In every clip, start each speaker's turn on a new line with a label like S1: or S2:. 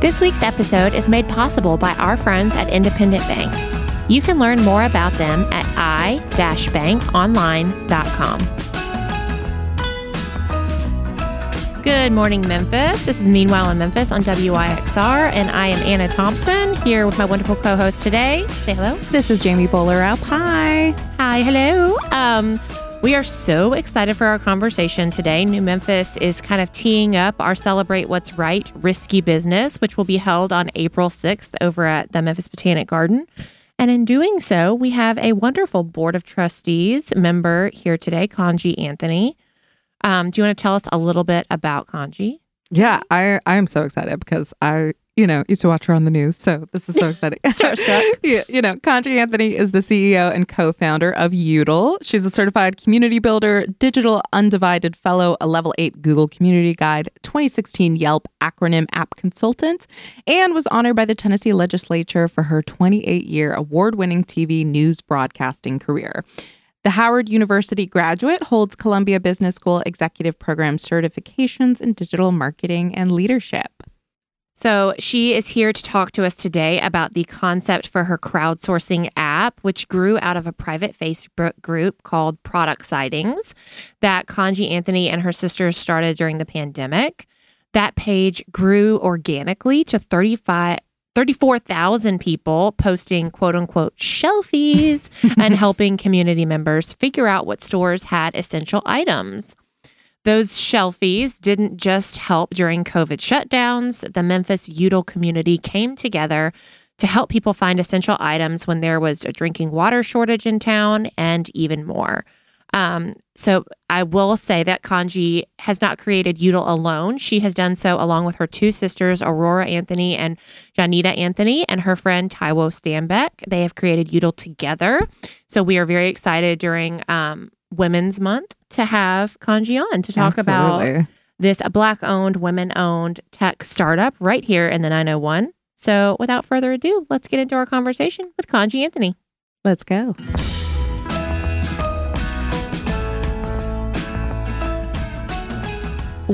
S1: This week's episode is made possible by our friends at Independent Bank. You can learn more about them at i-bankonline.com. Good morning, Memphis. This is Meanwhile in Memphis on WYXR, and I am Anna Thompson here with my wonderful co-host today. Say hello.
S2: This is Jamie Bowler up. Hi.
S1: Hi, hello. Um, we are so excited for our conversation today. New Memphis is kind of teeing up our Celebrate What's Right Risky Business, which will be held on April 6th over at the Memphis Botanic Garden. And in doing so, we have a wonderful Board of Trustees member here today, Kontji Anthony. Um, do you want to tell us a little bit about Kontji?
S2: Yeah, I I am so excited because I you know, used to watch her on the news. So this is so exciting.
S1: Starstruck.
S2: yeah, you know, Kontji Anthony is the CEO and co-founder of Youdle. She's a certified community builder, digital undivided fellow, a level eight Google Community Guide, 2016 Yelp acronym app consultant, and was honored by the Tennessee legislature for her 28-year award-winning TV news broadcasting career. The Howard University graduate holds Columbia Business School executive program certifications in digital marketing and leadership.
S1: So, she is here to talk to us today about the concept for her crowdsourcing app, which grew out of a private Facebook group called Product Sightings that Kontji Anthony and her sisters started during the pandemic. That page grew organically to 35 34,000 people posting quote unquote shelfies and helping community members figure out what stores had essential items. Those shelfies didn't just help during COVID shutdowns. The Memphis Youdle community came together to help people find essential items when there was a drinking water shortage in town and even more. Um, so I will say that Kontji has not created Youdle alone. She has done so along with her two sisters, Aurora Anthony and Janita Anthony, and her friend Taiwo Stanbeck. They have created Youdle together. So we are very excited during um, Women's Month to have Kontji on to talk
S2: Absolutely.
S1: about this black owned, women owned tech startup right here in the 901. So without further ado, let's get into our conversation with Kontji Anthony.
S2: Let's go.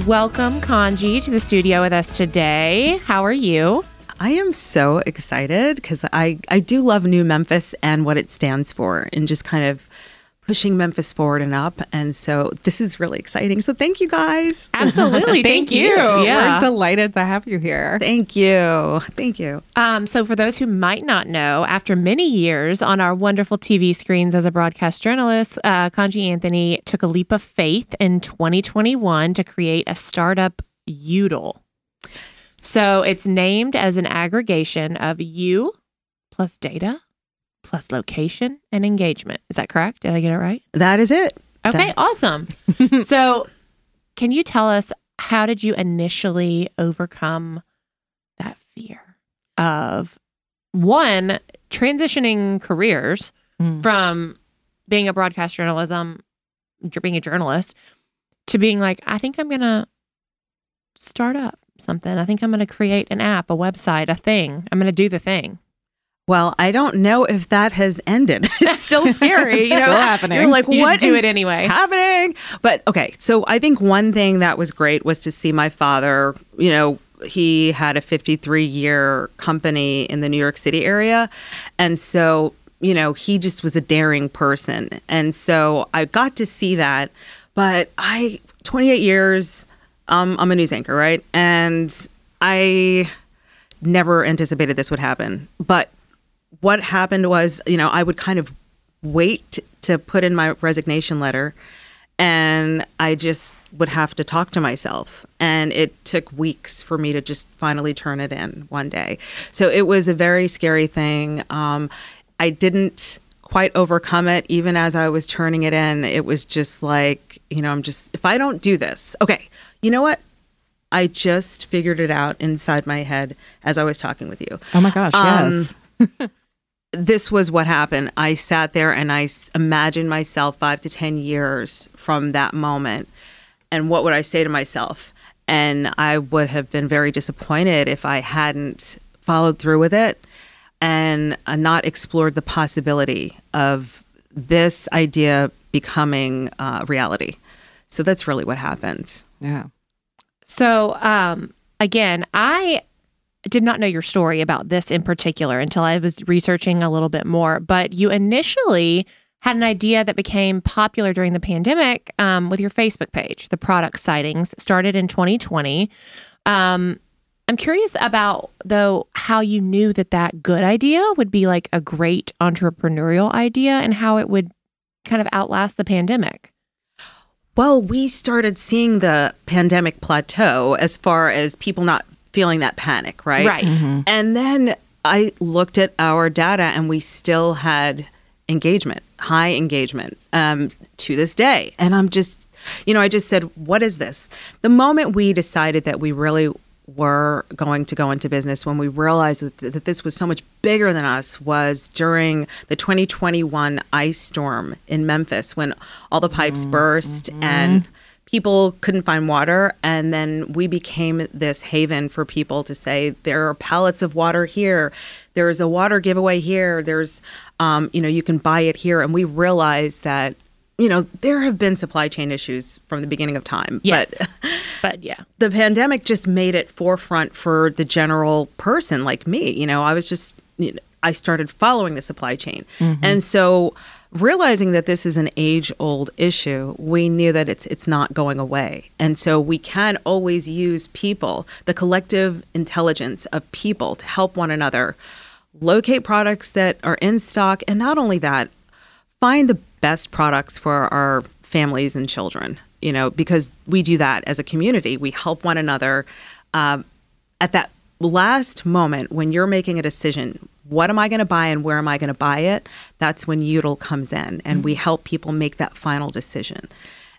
S1: Welcome, Kontji, to the studio with us today. How are you?
S3: I am so excited because I, I do love New Memphis and what it stands for and just kind of pushing Memphis forward and up. And so this is really exciting. So thank you guys.
S1: Absolutely. Thank, you. Yeah.
S2: We're delighted to have you here.
S3: Thank you. Thank you.
S1: Um, so, for those who might not know, after many years on our wonderful TV screens as a broadcast journalist, uh, Kontji Anthony took a leap of faith in 2021 to create a startup Youdle. So, it's named as an aggregation of you plus data plus location and engagement. Is that correct? Did I get it right?
S3: That is it.
S1: Okay,
S3: That-
S1: awesome. so, can you tell us how did you initially overcome that fear of one transitioning careers
S2: Mm.
S1: from being a broadcast journalism, being a journalist, to being like, I think I'm gonna start up something. I think I'm gonna create an app, a website, a thing. I'm gonna do the thing.
S3: Well, I don't know if that has ended. it's still scary.
S2: It's
S3: you know?
S2: still happening.
S3: You're like,
S1: You
S3: what
S1: do it anyway.
S3: happening? But okay, so I think one thing that was great was to see my father, you know, he had a 53 year company in the New York City area. And so, you know, he just was a daring person. And so I got to see that. But I, 28 years, um, I'm a news anchor, right? And I never anticipated this would happen. But what happened was, you know, I would kind of wait to put in my resignation letter and I just would have to talk to myself. And it took weeks for me to just finally turn it in one day. So it was a very scary thing. Um, I didn't quite overcome it even as I was turning it in. It was just like, you know, I'm just, if I don't do this, okay, you know what? I just figured it out inside my head as I was talking with you
S2: Oh my gosh,
S3: Um,
S2: yes.
S3: this was what happened. I sat there and I imagined myself five to 10 years from that moment. And what would I say to myself? And I would have been very disappointed if I hadn't followed through with it and uh, not explored the possibility of this idea becoming uh, reality. So that's really what happened.
S2: Yeah.
S1: So, um, again, I did not know your story about this in particular until I was researching a little bit more. But you initially had an idea that became popular during the pandemic um, with your Facebook page. The product sightings started in 2020. Um, I'm curious about though how you knew that that good idea would be like a great entrepreneurial idea and how it would kind of outlast the pandemic.
S3: Well, we started seeing the pandemic plateau as far as people not feeling that panic, right?
S1: Right. Mm-hmm.
S3: And then I looked at our data and we still had engagement, high engagement um, to this day. And I'm just, you know, I just said, what is this? The moment we decided that we really were going to go into business when we realized that, that this was so much bigger than us was during the 2021 ice storm in Memphis when all the pipes mm-hmm. burst and mm-hmm. People couldn't find water and then we became this haven for people to say there are pallets of water here there's a water giveaway here there's um, you know you can buy it here and we realized that you know there have been supply chain issues from the beginning of time
S1: Yes.
S3: but
S1: But yeah.
S3: the pandemic just made it forefront for the general person like me. You know, I was just, you know, I started following the supply chain. And so realizing that this is an age old issue, we knew that it's it's not going away. And so we can always use people, the collective intelligence of people to help one another locate products that are in stock and not only that, find the best products for our families and children you know because we do that as a community we help one another um, at that last moment when you're making a decision what am i going to buy and where am i going to buy it? That's when Youdle comes in and we mm. help people make that final decision.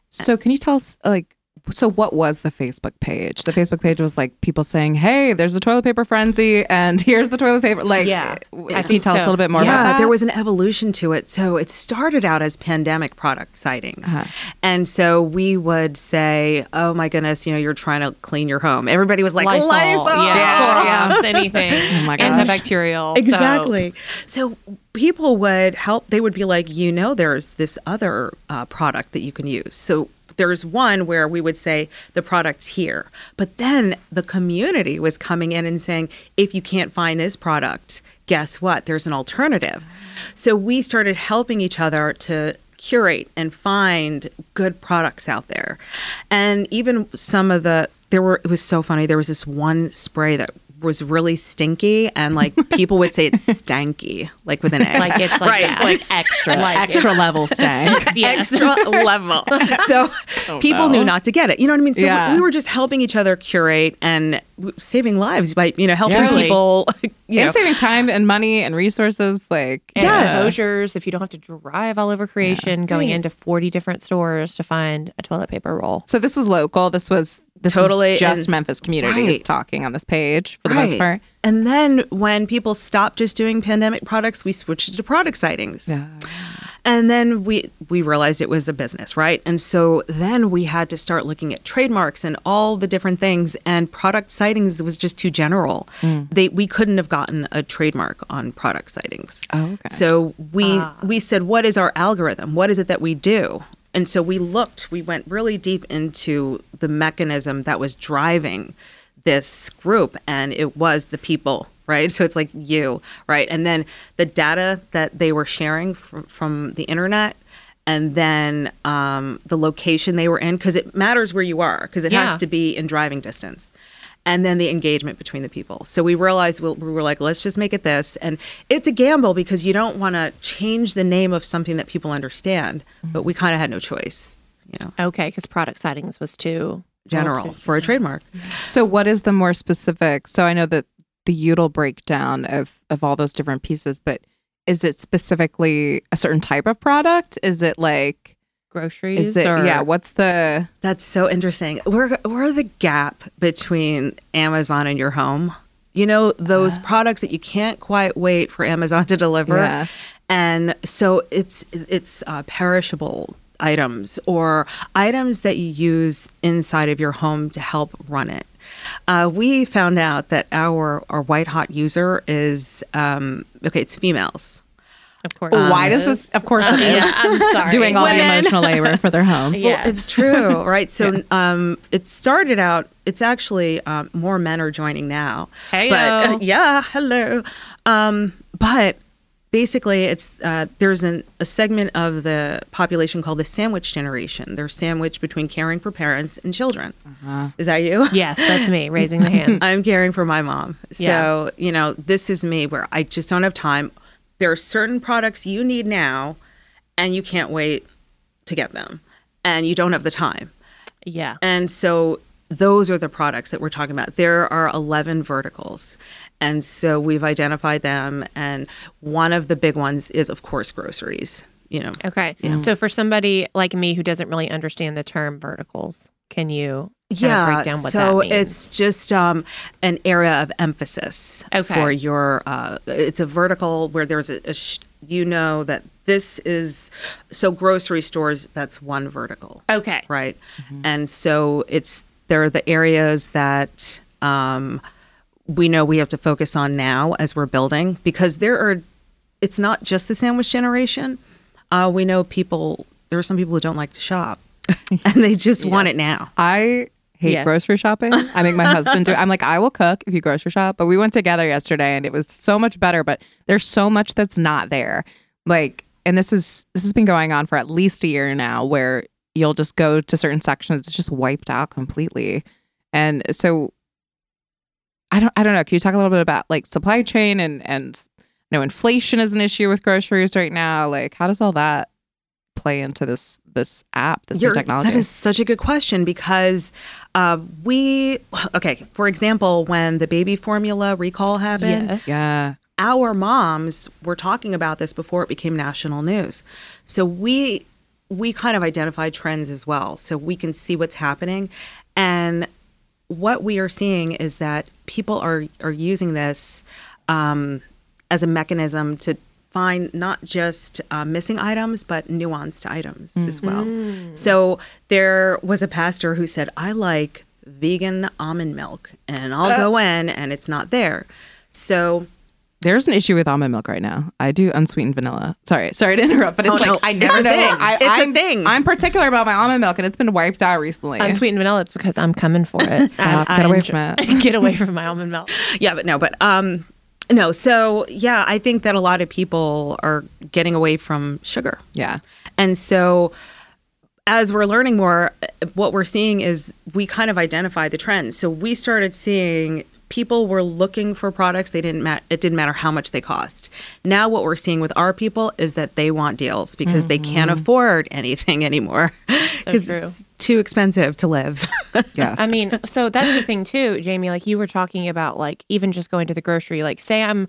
S2: So can you tell us like so what was the Facebook page? The Facebook page was like people saying, "Hey, there's a toilet paper frenzy, and here's the toilet paper." Like,
S1: Yeah,
S2: w-
S1: I
S2: can you
S1: think
S2: tell us a little bit more
S3: yeah,
S2: about that?
S3: there was an evolution to it. So it started out as pandemic product sightings.
S2: Uh-huh.
S3: And so we would say, oh my goodness, you know, you're trying to clean your home. Everybody was like,
S1: Lysol,
S3: Lysol.
S1: yeah,
S2: Yeah.
S1: Clorox, anything,
S2: Oh my gosh.
S1: antibacterial,
S3: Exactly. So people would help. They would be like, you know, there's this other uh, product that you can use. So there's one where we would say the product's here, but then the community was coming in and saying, if you can't find this product, guess what? There's an alternative. So we started helping each other to curate and find good products out there. And even some of the there were it was so funny. There was this one spray that was really stinky and like people would say it's stanky, like with an A.
S1: Like it's like
S3: right,
S1: that.
S3: like extra,
S1: Like
S2: extra level stank.
S1: Yes.
S3: extra level. So oh, people
S2: no.
S3: knew not to get it. You know what I mean? So
S2: Yeah.
S3: we were just helping each other curate and saving lives by you know helping
S1: Truly.
S3: people. You know,
S2: saving time and money and resources. Like,
S1: and
S3: Yes.
S1: exposures. If you don't have to drive all over creation, going
S3: Right.
S1: into 40 different stores to find a toilet paper roll.
S2: So this was local. This was this
S3: Totally,
S2: just
S3: and-
S2: Memphis communities
S3: Right.
S2: talking on this page for the most part.
S3: And then when people stopped just doing pandemic products, we switched to product sightings.
S2: Yeah.
S3: And then we we realized it was a business, right? And so then we had to start looking at trademarks and all the different things. And product sightings was just too general. Mm. They we couldn't have gotten a trademark on product sightings.
S2: Oh, okay.
S3: So we ah. we said, what is our algorithm? What is it that we do? And so we looked. We went really deep into the mechanism that was driving this group, and it was the people, right? So it's like you, right? And then the data that they were sharing from, from the internet, and then um, the location they were in, because it matters where you are, because it
S1: Yeah.
S3: has to be in driving distance. And then the engagement between the people. So we realized we we were like, let's just make it this. And it's a gamble because you don't want to change the name of something that people understand, but we kind of had no choice, you know,
S1: Okay, because product sightings was too
S3: general for a trademark.
S2: So what is the more specific? So I know that the Youdle breakdown of of all those different pieces, but is it specifically a certain type of product? Is it like
S1: groceries.
S2: is it
S1: or,
S2: yeah, what's the
S3: That's so interesting. We're we're the gap between Amazon and your home. You know those products that you can't quite wait for Amazon to deliver,
S2: Yeah.
S3: and so it's it's uh, perishable items or items that you use inside of your home to help run it. Uh, we found out that our our white hot user is um, okay. It's females.
S1: Of course.
S2: Why does this? Of course, it is.
S1: Yeah, I'm sorry.
S2: Doing all the emotional labor for their homes.
S1: Yeah.
S3: It's true, right? So um, it started out. It's actually um, more men are joining now.
S1: Heyo.
S3: But uh, yeah, hello. Um, but basically, it's uh, there's an, a segment of the population called the sandwich generation. They're sandwiched between caring for parents and children. Is that you?
S1: Yes, that's me raising the hands.
S3: I'm caring for my mom. So,
S1: Yeah.
S3: you know, this is me where I just don't have time. There are certain products you need now and you can't wait to get them. And you don't have the time.
S1: Yeah.
S3: And so those are the products that we're talking about. There are 11 verticals. And so we've identified them. And one of the big ones is, of course, groceries. You know,
S1: Okay. So for somebody like me who doesn't really understand the term verticals, can you kind of break down what
S3: so
S1: that means?
S3: it's just um, an area of emphasis
S1: Okay.
S3: for your. Uh, it's a vertical where there's a, a sh- you know that this is so grocery stores. That's one vertical,
S1: okay.
S3: right? And so it's there are the areas that um, we know we have to focus on now as we're building because there are. It's not just the sandwich generation. Uh, we know people. There are some people who don't like to shop, and they just want it now.
S2: I hate
S1: Yes.
S2: grocery shopping. I make my husband do. it. I'm like, I will cook if you grocery shop. But we went together yesterday, and it was so much better. But there's so much that's not there. Like, and this is this has been going on for at least a year now, where you'll just go to certain sections, it's just wiped out completely. And so, I don't, I don't know. Can you talk a little bit about like supply chain and and you know inflation is an issue with groceries right now? Like, how does all that play into this this app, this new
S3: You're-
S2: technology?
S3: That is such a good question because uh, we, okay, for example, when the baby formula recall happened,
S1: Yes.
S2: yeah.
S3: our moms were talking about this before it became national news. So we we kind of identified trends as well. So we can see what's happening and what we are seeing is that people are are using this um, as a mechanism to find not just uh, missing items but nuanced items as well. So there was a pastor who said, "I like vegan almond milk," and I'll go in and it's not there. So
S2: There's an issue with almond milk right now. I do unsweetened vanilla. Sorry, sorry to interrupt, but it's
S3: Oh,
S2: like
S3: no.
S2: I never
S3: a
S2: know.
S3: thing.
S2: I,
S3: It's a
S2: I'm,
S3: thing.
S2: I'm particular about my almond milk, and it's been wiped out recently.
S1: Unsweetened vanilla, it's because I'm coming for it.
S2: Stop.
S1: I-
S2: Get
S1: I
S2: away
S1: enjoy-
S2: from it.
S1: Get away from my almond milk.
S3: yeah, but no, but um, no. So yeah, I think that a lot of people are getting away from sugar.
S2: Yeah,
S3: And so as we're learning more, what we're seeing is we kind of identify the trends. So we started seeing people were looking for products they didn't mat- it didn't matter how much they cost. Now what we're seeing with our people is that they want deals because they can't mm-hmm. afford anything anymore because
S1: true.
S3: It's too expensive to live.
S2: yes.
S1: I mean, so that's the thing too, Jamie. Like you were talking about, like even just going to the grocery. Like, say I'm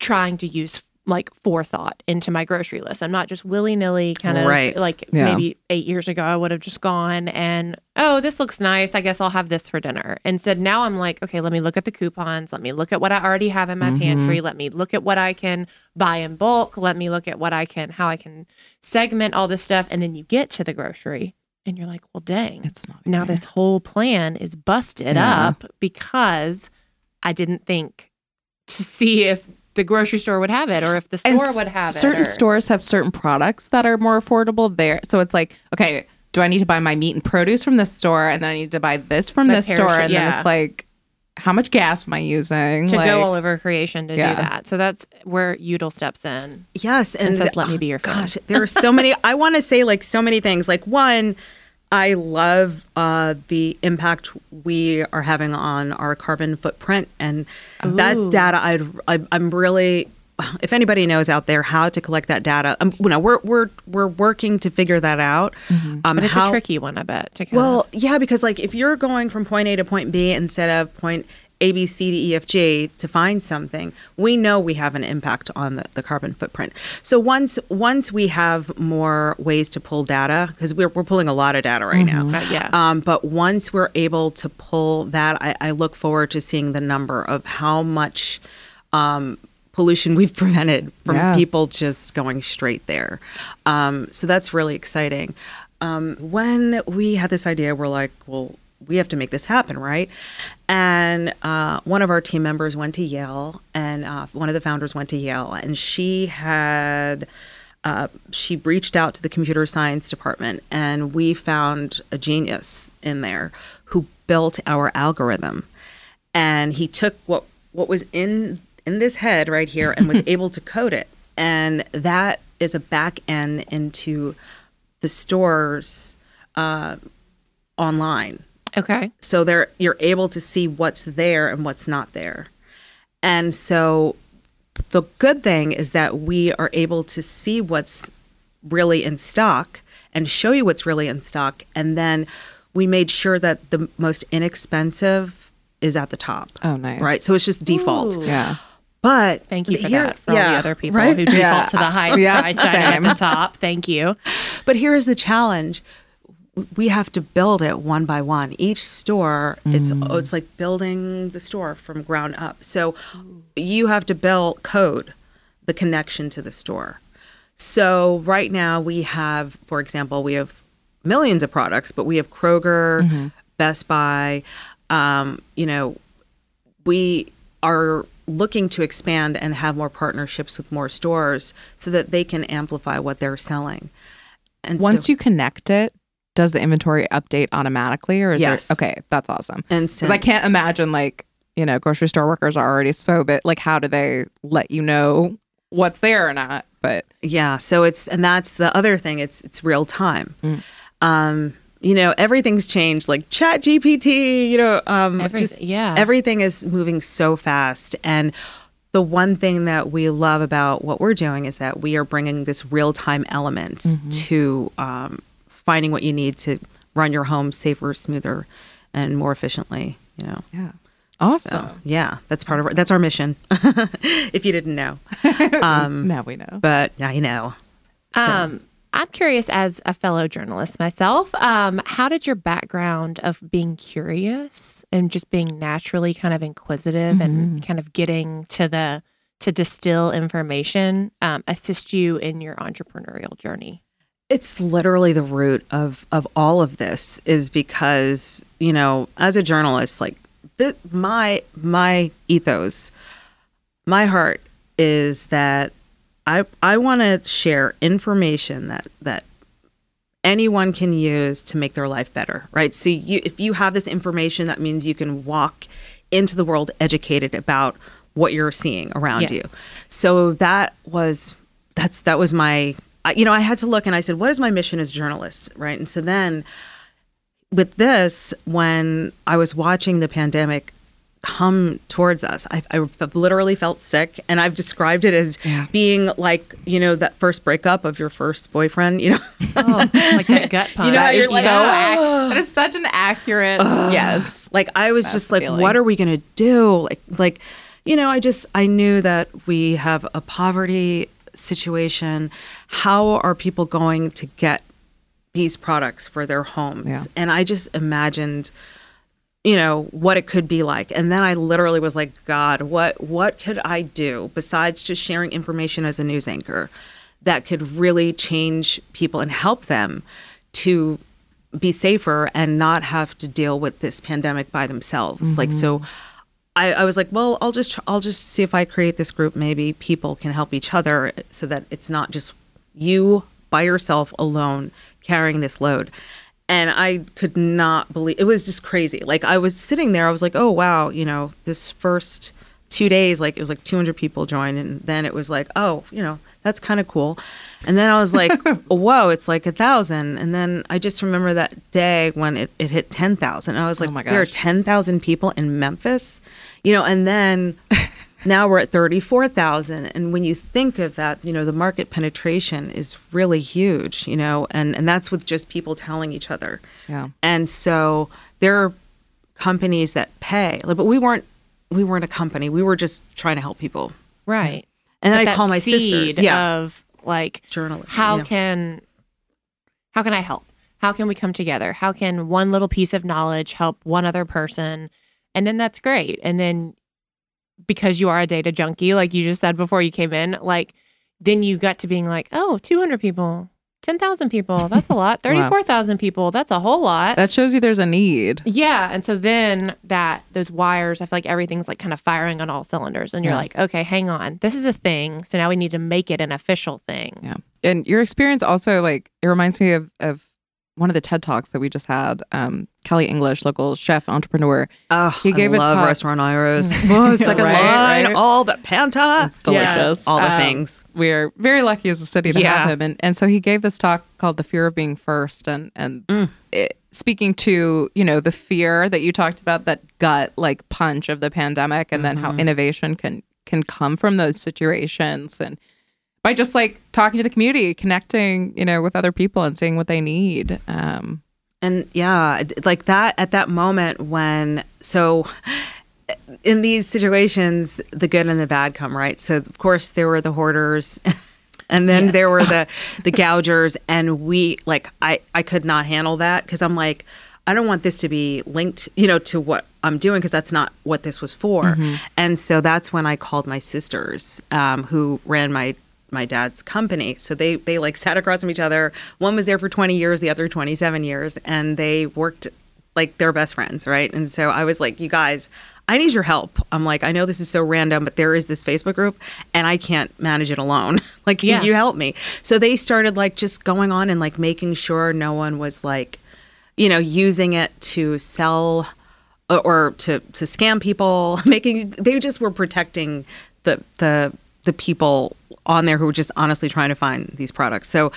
S1: trying to use like forethought into my grocery list. I'm not just willy nilly kind of
S3: Right.
S1: like
S2: Yeah.
S1: maybe eight years ago I would have just gone and oh this looks nice. I guess I'll have this for dinner. Instead now I'm like okay let me look at the coupons. Let me look at what I already have in my mm-hmm. pantry. Let me look at what I can buy in bulk. Let me look at what I can how I can segment all this stuff. And then you get to the grocery and you're like well dang
S2: it's not
S1: now this whole plan is busted
S2: Yeah.
S1: up because I didn't think to see if the grocery store would have it or if the store
S2: s-
S1: would have
S2: certain
S1: it. or-
S2: stores have certain products that are more affordable there. So it's like, okay, do I need to buy my meat and produce from this store, and then I need to buy this from
S1: My
S2: this store, and then it's like, how much gas am I using?
S1: to
S2: like,
S1: go all over creation to
S2: Yeah.
S1: do that. So that's where Youdle steps in.
S3: Yes, and,
S1: And says, "Let me be your friend."
S3: Gosh, there are so many. I want to say like so many things. Like one, I love uh, the impact we are having on our carbon footprint, and that's data. I'd, I, I'm really. If anybody knows out there how to collect that data, um, you know, we're we're we're working to figure that out. Um,
S1: But it's
S3: how-
S1: a tricky one, I bet.
S3: Well,
S1: of,
S3: yeah, because like if you're going from point A to point B instead of point A, B, C to E, F, G to find something, we know we have an impact on the, the carbon footprint. So once once we have more ways to pull data, because we're, we're pulling a lot of data right now.
S1: Uh, yeah.
S3: Um, but once we're able to pull that, I, I look forward to seeing the number of how much um, pollution we've prevented from
S2: Yeah.
S3: people just going straight there. Um, so that's really exciting. Um, when we had this idea, we're like, well, we have to make this happen, right? And uh, one of our team members went to Yale, and uh, one of the founders went to Yale, and she had. Uh, she reached out to the computer science department, and we found a genius in there who built our algorithm. And he took what what was in in this head right here and was able to code it, and that is a back end into the stores uh, online.
S1: Okay.
S3: So there you're able to see what's there and what's not there. And so the good thing is that we are able to see what's really in stock and show you what's really in stock and then we made sure that the most inexpensive is at the top.
S2: Oh, nice.
S3: Right? So it's just default.
S1: Ooh.
S2: Yeah.
S3: But
S1: Thank you for
S3: here-
S1: that for all the other people
S3: right?
S1: who default
S2: Yeah.
S1: to the highest
S2: Yeah,
S1: price item at the top. Thank you.
S3: But here's the challenge. We have to build it one by one. Each store, it's
S2: Mm.
S3: it's like building the store from ground up. So you have to build code the connection to the store. So right now we have, for example, we have millions of products, but we have Kroger,
S2: Mm-hmm.
S3: Best Buy. Um, you know, we are looking to expand and have more partnerships with more stores so that they can amplify what they're selling. And
S2: Once
S3: so,
S2: you connect it, does the inventory update automatically or is
S3: Yes.
S2: there okay, that's awesome. Because
S3: instant,
S2: I can't imagine like, you know, grocery store workers are already so bit like how do they let you know what's there or not? But
S3: yeah. So it's and that's the other thing. It's it's real time.
S2: Mm.
S3: Um, you know, everything's changed. Like Chat GPT. You know, um,
S1: Everyth-
S3: just
S1: yeah.
S3: everything is moving so fast and. The one thing that we love about what we're doing is that we are bringing this real time element
S2: Mm-hmm.
S3: to um, finding what you need to run your home safer, smoother, and more efficiently. You know,
S2: yeah. Awesome.
S3: so yeah, that's part of our, that's our mission. if you didn't know, um,
S2: now we know.
S3: but now you know. So-
S1: Um, I'm curious, as a fellow journalist myself, um, how did your background of being curious and just being naturally kind of inquisitive and kind of getting to the to distill information um, assist you in your entrepreneurial journey?
S3: it's literally the root of of all of this is because you know as a journalist like th- my my ethos my heart is that i i want to share information that that anyone can use to make their life better right? So you if you have this information that means you can walk into the world educated about what you're seeing around
S1: Yes.
S3: you so that was that's that was my you know i had to look and i said what is my mission as a journalist? Right? And so then with this when i was watching the pandemic come towards us I, i've literally felt sick and i've described it as
S2: Yeah.
S3: being like you know that first breakup of your first boyfriend you know
S1: Oh, like that gut punch.
S3: know,
S2: That
S3: you're
S2: is
S3: like,
S2: so
S3: "Oh."
S2: ac- that is such an accurate yes.
S3: like i was just like
S2: feeling.
S3: what are we going to do like like you know i just i knew that we have a poverty situation how are people going to get these products for their homes
S2: Yeah.
S3: and i just imagined you know what it could be like. And then i literally was like god what what could i do besides just sharing information as a news anchor that could really change people and help them to be safer and not have to deal with this pandemic by themselves? Like mm-hmm. so I, I was like well i'll just tr- i'll just see if i create this group. Maybe people can help each other so that it's not just you by yourself alone carrying this load and i could not believe it was just crazy. Like i was sitting there i was like oh wow you know this first two days like it was like 200 people joined and then it was like oh you know that's kind of cool. And then i was like whoa it's like a thousand. And then i just remember that day when it, it hit 10000 and i was oh like
S2: Oh my
S3: there are
S2: gosh.
S3: 10000 people in memphis? You know and then now we're at 34,000 and when you think of that you know the market penetration is really huge you know and and that's with just people telling each other
S2: Yeah.
S3: and so there are companies that pay but we weren't we weren't a company we were just trying to help people
S1: right.
S3: and then
S1: But
S3: i call my sisters yeah
S1: of like
S3: journalism
S1: how
S3: yeah.
S1: can how can I help? How can we come together? How can one little piece of knowledge help one other person? And then that's great. And then because you are a data junkie, like you just said before you came in, like then you got to being like, oh, 200 people. 10,000 people. That's a lot. 34,000 people. That's a whole lot.
S2: That shows you there's a need.
S1: Yeah, and so then that those wires, I feel like everything's like kind of firing on all cylinders, and you're
S2: Yeah.
S1: like, okay, hang on, this is a thing. So now we need to make it an official thing.
S2: Yeah. And your experience also like it reminds me of of one of the TED Talks that we just had. Um, Kelly English, local chef entrepreneur.
S3: Oh,
S2: He gave
S3: I
S2: a
S3: love
S2: talk-
S3: restaurant Iris. Oh, second
S2: Right,
S3: line,
S2: right.
S3: all the panta.
S2: It's delicious.
S3: all the
S2: Um,
S3: things.
S2: We're very lucky as a city to
S3: Yeah.
S2: have him. And and so he gave this talk called "The Fear of Being First, and and
S3: Mm.
S2: it, speaking to you know the fear that you talked about, that gut like punch of the pandemic, and then
S3: Mm-hmm.
S2: how innovation can can come from those situations and. By just like talking to the community, connecting, you know, with other people and seeing what they need. Um,
S3: And yeah, like that at that moment when so in these situations, the good and the bad come, right? So of course there were the hoarders and then there were the the gougers and we like I I could not handle that cuz I'm like I don't want this to be linked, you know, to what I'm doing because that's not what this was for. And so that's when I called my sisters um, who ran my my dad's company. So they they like sat across from each other. One was there for 20 years, the other 27 years, and they worked like they're best friends, right? And so I was like, you guys, I need your help. I'm like, I know this is so random, but there is this Facebook group and I can't manage it alone. like,
S1: Yeah.
S3: can you help me? So they started like just going on and like making sure no one was like, you know, using it to sell or, or to to scam people, making they just were protecting the the the people on there who were just honestly trying to find these products. So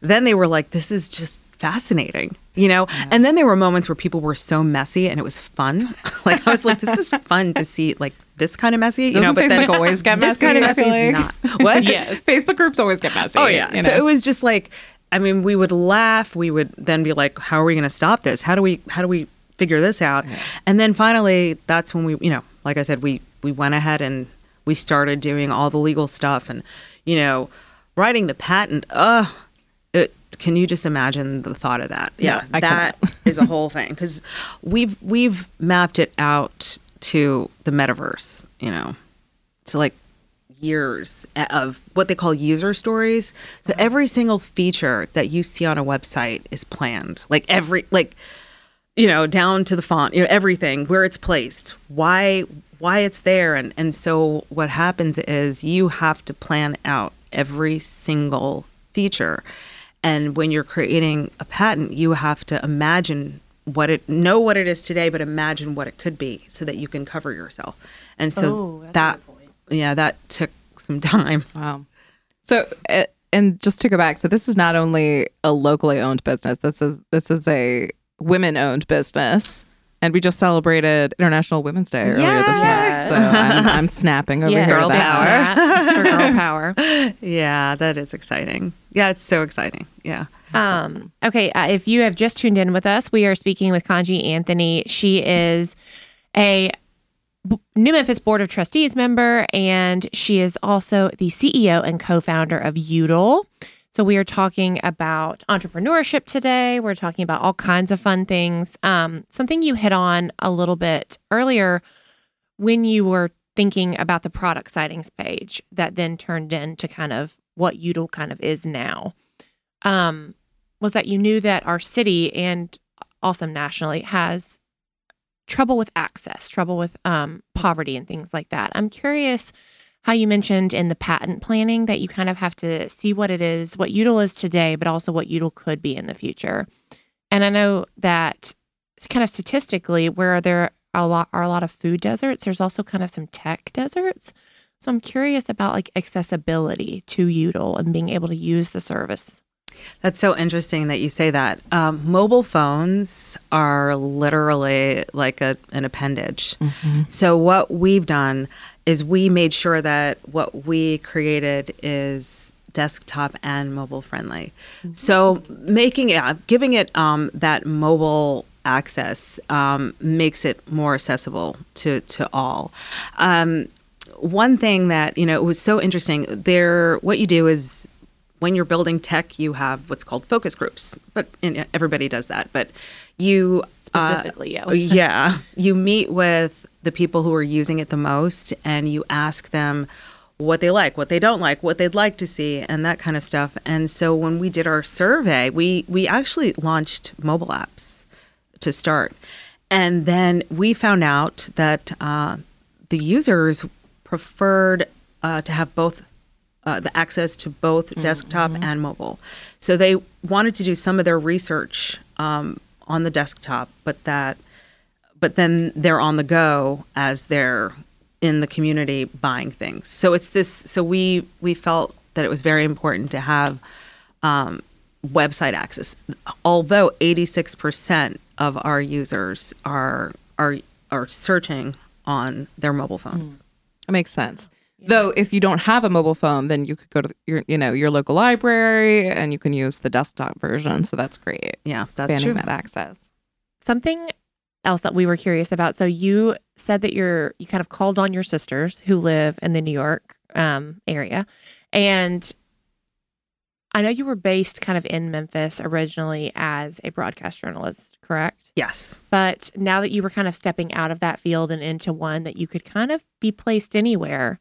S3: then they were like, this is just fascinating, you know? And then there were moments where people were so messy and it was fun. like I was like, this is fun to see like this kind of messy, you know,
S2: Doesn't
S3: but then
S2: Facebook always get
S3: this
S2: messy,
S3: kind of messy is
S2: like?
S3: not. What?
S1: Yes.
S2: Facebook groups always get messy.
S3: Oh yeah.
S2: you
S3: So it was just like I mean, we would laugh, we would then be like, How are we gonna stop this? How do we how do we figure this out? And then finally that's when we you know, like I said, we we went ahead and we started doing all the legal stuff and, you know, writing the patent, uh it can you just imagine the thought of that? Yeah,
S2: I
S3: that is a whole thing because we've we've mapped it out to the metaverse. You know, to like years of what they call user stories. So every single feature that you see on a website is planned. Like every like you know, down to the font, you know, everything, where it's placed, why why it's there and and so what happens is you have to plan out every single feature. And when you're creating a patent, you have to imagine what it know what it is today, but imagine what it could be so that you can cover yourself. And so
S1: Oh,
S3: that yeah, that took some time.
S2: Wow. So, uh, and just to go back, so this is not only a locally owned business. This is this is a women owned business, and we just celebrated International Women's Day earlier this
S1: Yes.
S2: month. So I'm, I'm snapping over
S1: Yeah,
S2: here.
S3: Girl
S2: with
S1: big
S2: that.
S3: power.
S1: for girl power.
S3: Yeah, that is exciting. Yeah, it's so exciting. Yeah.
S1: Um, okay, uh, if you have just tuned in with us, we are speaking with Kontji Anthony. She is a B- New Memphis Board of Trustees member, and she is also the CEO and co-founder of Youdle. So we are talking about entrepreneurship today. We're talking about all kinds of fun things. Um, something you hit on a little bit earlier when you were thinking about the product sightings page that then turned into kind of what Youdle kind of is now um, was that you knew that our city and also nationally has trouble with access, trouble with um, poverty and things like that. I'm curious how you mentioned in the patent planning that you kind of have to see what it is, what Youdle is today, but also what Youdle could be in the future. And I know that it's kind of statistically where there are a lot are a lot of food deserts, there's also kind of some tech deserts. So I'm curious about like accessibility to Youdle and being able to use the service.
S3: That's so interesting that you say that. Um, mobile phones are literally like a, an appendage. So, what we've done is we made sure that what we created is desktop and mobile friendly. So, making it, giving it um, that mobile access um, makes it more accessible to, to all. Um, one thing that, you know, it was so interesting there, what you do is when you're building tech, you have what's called focus groups, but everybody does that. But you uh,
S1: Specifically, yeah.
S3: yeah, you meet with the people who are using it the most, and you ask them, what they like, what they don't like, what they'd like to see, and that kind of stuff. And so when we did our survey, we we actually launched mobile apps to start, and then we found out that uh, the users preferred uh, to have both. Uh, the access to both desktop and mobile. So they wanted to do some of their research um, on the desktop, but that but then they're on the go as they're in the community buying things. So it's this. So we we felt that it was very important to have um, website access. Although eighty six percent of our users are are are searching on their mobile phones.
S2: That makes sense. Though if you don't have a mobile phone, then you could go to your you know your local library and you can use the desktop version. So that's great.
S3: Yeah, that's
S2: Expanding
S3: true.
S2: that access.
S1: Something else that we were curious about. So you said that you're you kind of called on your sisters who live in the New York um, area, and I know you were based kind of in Memphis originally as a broadcast journalist, correct?
S3: Yes.
S1: But now that you were kind of stepping out of that field and into one that you could kind of be placed anywhere,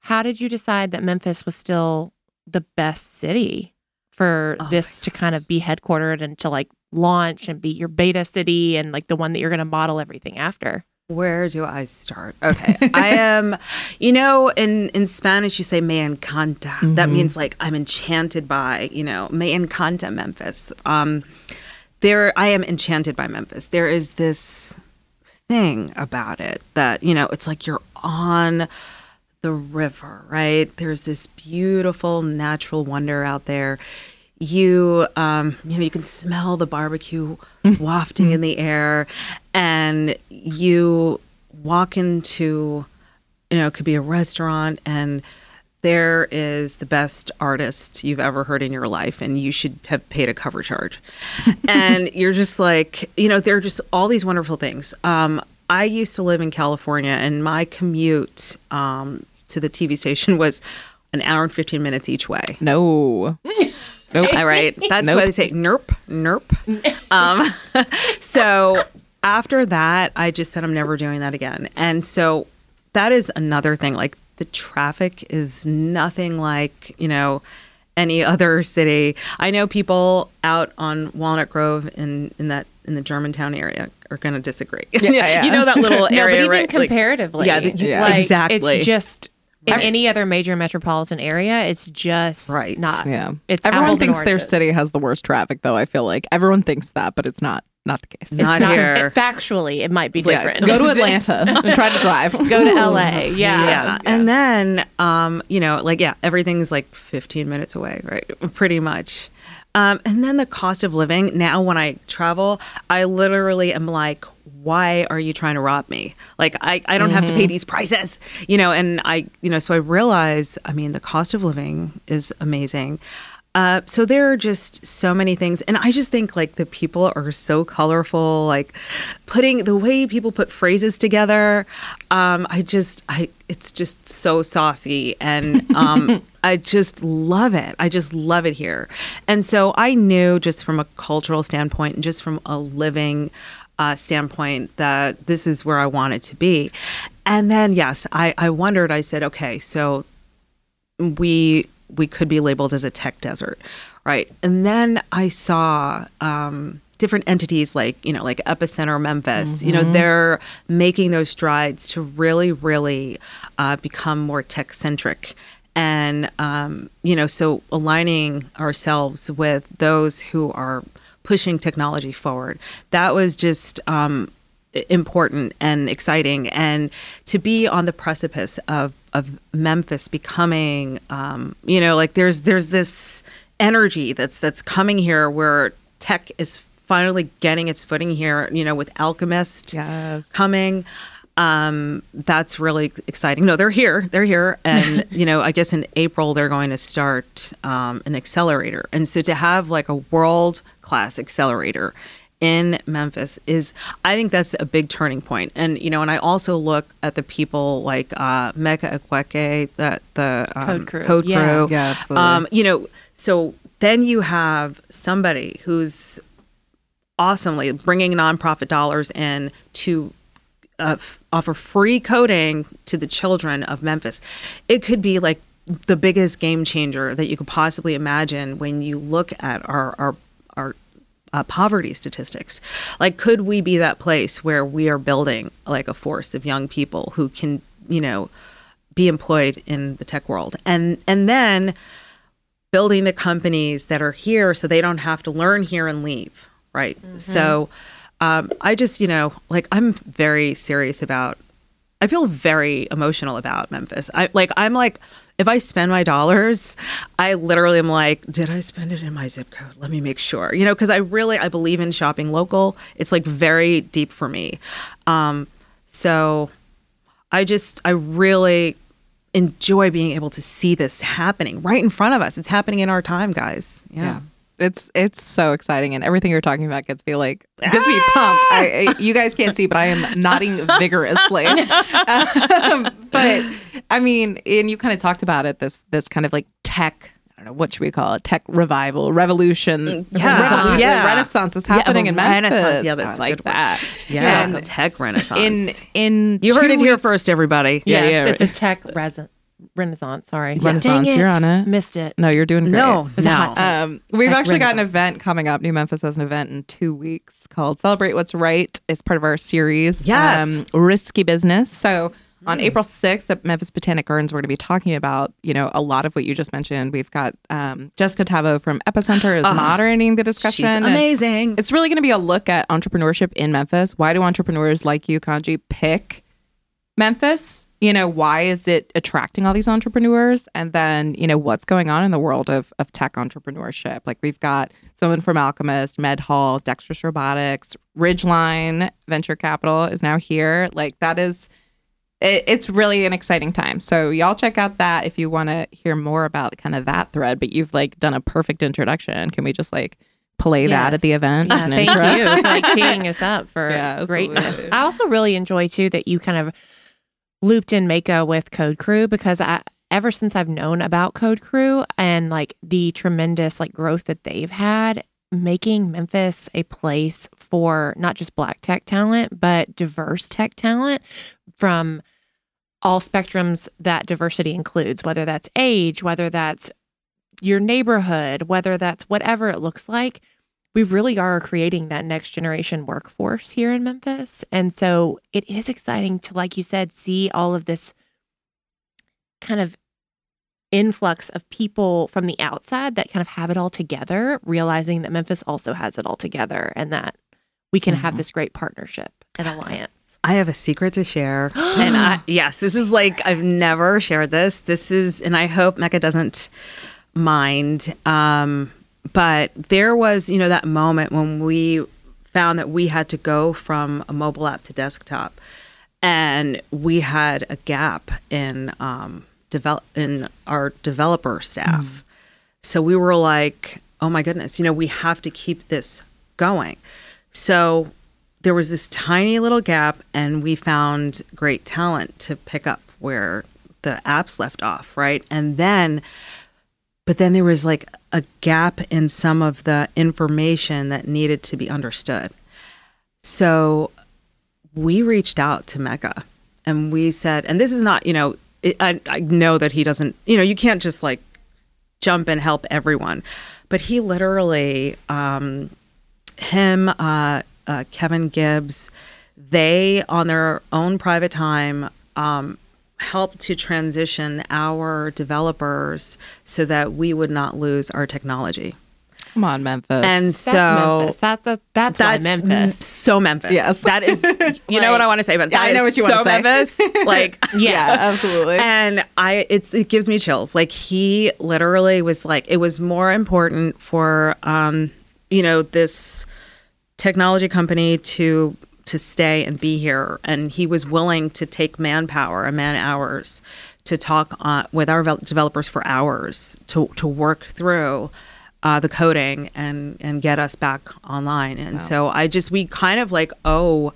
S1: how did you decide that Memphis was still the best city for
S3: Oh
S1: this to kind of be headquartered and to like launch and be your beta city and like the one that you're going to model everything after?
S3: Where do I start? Okay. I am, you know, in, in Spanish, you say me encanta. That means like I'm enchanted by, you know, me encanta Memphis. Um, there, I am enchanted by Memphis. There is this thing about it that, you know, it's like you're on the river, right? There's this beautiful natural wonder out there. You, um, you know, you can smell the barbecue wafting in the air, and you walk into, you know, it could be a restaurant, and there is the best artist you've ever heard in your life, and you should have paid a cover charge. and you're just like, you know, there are just all these wonderful things. Um, I used to live in California, and my commute um, to the TV station was an hour and 15 minutes each way.
S2: No.
S3: Nope. All right. That's why they say nerp, nerp. Um, so after that, I just said I'm never doing that again. And so that is another thing. Like the traffic is nothing like, you know, any other city. I know people out on Walnut Grove in, in that in the Germantown area are going to disagree.
S2: yeah. yeah.
S3: you know that little area,
S1: No, but even
S3: right? Like-
S1: comparatively,
S3: yeah, the- yeah,
S1: like,
S3: exactly.
S1: It's just in any other major metropolitan area, it's just
S3: Right.
S1: not.
S2: Yeah.
S1: It's
S2: Everyone thinks their city has the worst traffic though, I feel like. Everyone thinks that, but it's not not the case.
S1: It's
S3: Not here.
S1: Factually, it might be
S2: Yeah,
S1: different.
S2: Go to Atlanta and try to drive.
S1: Go to LA. Yeah.
S3: yeah. And then, um, you know, like, yeah, everything's like 15 minutes away, right? Pretty much. Um, and then the cost of living. Now, when I travel, I literally am like, why are you trying to rob me? Like, I, I don't have to pay these prices, you know, and I, you know, so I realize, I mean, the cost of living is amazing. Uh, so there are just so many things, and I just think like the people are so colorful. Like putting the way people put phrases together, um, I just I it's just so saucy, and um, I just love it. I just love it here, and so I knew just from a cultural standpoint and just from a living uh, standpoint that this is where I wanted to be. And then yes, I I wondered. I said, okay, so we we could be labeled as a tech desert, right? And then I saw um, different entities like you know like Epicenter Memphis. You know they're making those strides to really really uh, become more tech centric. And um, you know, so aligning ourselves with those who are pushing technology forward. That was just um, important and exciting. And to be on the precipice of of Memphis becoming um, you know like there's there's this energy that's that's coming here where tech is finally getting its footing here you know with Alchemist
S2: Yes.
S3: coming. Um that's really exciting. No they're here. They're here. And you know i guess in april they're going to start um, an accelerator. And so to have like a world class accelerator in memphis is i think that's a big turning point. point and you know and i also look at the people like uh Meka Egwuekwe, the the um,
S1: Code Crew.
S3: code
S1: Yeah.
S3: crew
S2: Yeah, absolutely.
S3: um you know so then you have somebody who's awesomely bringing nonprofit dollars in to uh, f- offer free coding to the children of Memphis, it could be like the biggest game changer that you could possibly imagine when you look at our our our uh, poverty statistics. Like, could we be that place where we are building like a force of young people who can, you know, be employed in the tech world, and and then building the companies that are here so they don't have to learn here and leave, right? So, um, I just, you know, like I'm very serious about. I feel very emotional about Memphis. I like. I'm like if I spend my dollars, I literally am like, did I spend it in my zip code? Let me make sure, you know, because I really I believe in shopping local. It's like very deep for me. Um, so I just I really enjoy being able to see this happening right in front of us. It's happening in our time, guys. Yeah.
S2: It's it's so exciting, and everything you're talking about gets me like gets me pumped. I, I, you guys can't see, but I am nodding vigorously. Um, but I mean, and you kind of talked about it. This this kind of like tech. I don't know what should we call it? Tech revival, revolution,
S3: Yeah,
S2: revolution,
S3: yeah.
S2: Renaissance is
S3: Yeah,
S2: happening
S3: a
S2: in Memphis.
S3: Renaissance. Yeah, that's
S2: like that.
S3: Yeah,
S2: And
S3: tech renaissance.
S2: in in
S3: you heard it here first, everybody.
S1: Yes, it's a tech resi- renaissance. Sorry,
S2: Renaissance,
S1: Dang
S2: you're on it.
S1: Missed it.
S2: No, you're doing great.
S3: No,
S1: was a
S3: no.
S1: hot take.
S2: Um, we've
S1: Tech
S2: actually got an event coming up. New Memphis has an event in two weeks called Celebrate What's Right. It's part of our series,
S3: Yes.
S2: um, Risky Business. So on April 6th at Memphis Botanic Gardens, we're going to be talking about, you know, a lot of what you just mentioned. We've got um, Jessica Tavo from Epicenter is moderating the discussion.
S3: She's amazing.
S2: It's really going to be a look at entrepreneurship in Memphis. Why do entrepreneurs like you, Kontji, pick Memphis? You know, why is it attracting all these entrepreneurs? And then, you know, what's going on in the world of, of tech entrepreneurship? Like we've got someone from Alchemist, MedHaul, Dexterous Robotics, Ridgeline Venture Capital is now here. Like that is it, it's really an exciting time. So y'all check out that if you want to hear more about kind of that thread. But you've like done a perfect introduction. Can we just like play that at the
S1: Yes.
S2: event?
S1: Yeah,
S2: an
S1: thank
S2: intro?
S1: you for like teeing us up for
S2: Yeah,
S1: greatness. I also really enjoy too that you kind of looped in Meka with Code Crew because I ever since I've known about Code Crew and like the tremendous like growth that they've had, making Memphis a place for not just black tech talent, but diverse tech talent from all spectrums that diversity includes, whether that's age, whether that's your neighborhood, whether that's whatever it looks like we really are creating that next generation workforce here in Memphis. And so it is exciting to, like you said, see all of this kind of influx of people from the outside that kind of have it all together, realizing that Memphis also has it all together and that we can have this great partnership and alliance.
S3: I have a secret to share. and I, yes, this is like, I've never shared this. This is, and I hope Meka doesn't mind. Um, but there was, you know, that moment when we found that we had to go from a mobile app to desktop and we had a gap in, um, develop in our developer staff. So we were like, oh my goodness, you know, we have to keep this going. So there was this tiny little gap, and we found great talent to pick up where the apps left off, right? And then, but then there was like a gap in some of the information that needed to be understood. So we reached out to Meka and we said, and this is not, you know, it, I, I know that he doesn't, you know, you can't just like jump and help everyone, but he literally, um, him, uh, uh, Kevin Gibbs, they on their own private time um, helped to transition our developers so that we would not lose our technology.
S2: Come on, Memphis.
S3: And
S1: That's
S3: so
S1: Memphis. That's a, that's,
S3: that's
S1: Memphis.
S3: so Memphis.
S2: Yes.
S3: that is. You know what I want to say,
S2: Yeah,
S3: that
S2: I know what you
S3: so
S2: say.
S3: Memphis. Like
S2: yeah, absolutely.
S3: and I it's it gives me chills. Like he literally was like it was more important for um you know this technology company to to stay and be here and he was willing to take manpower and man hours to talk on, with our developers for hours to to work through uh, the coding and and get us back online. And so I just we kind of like owe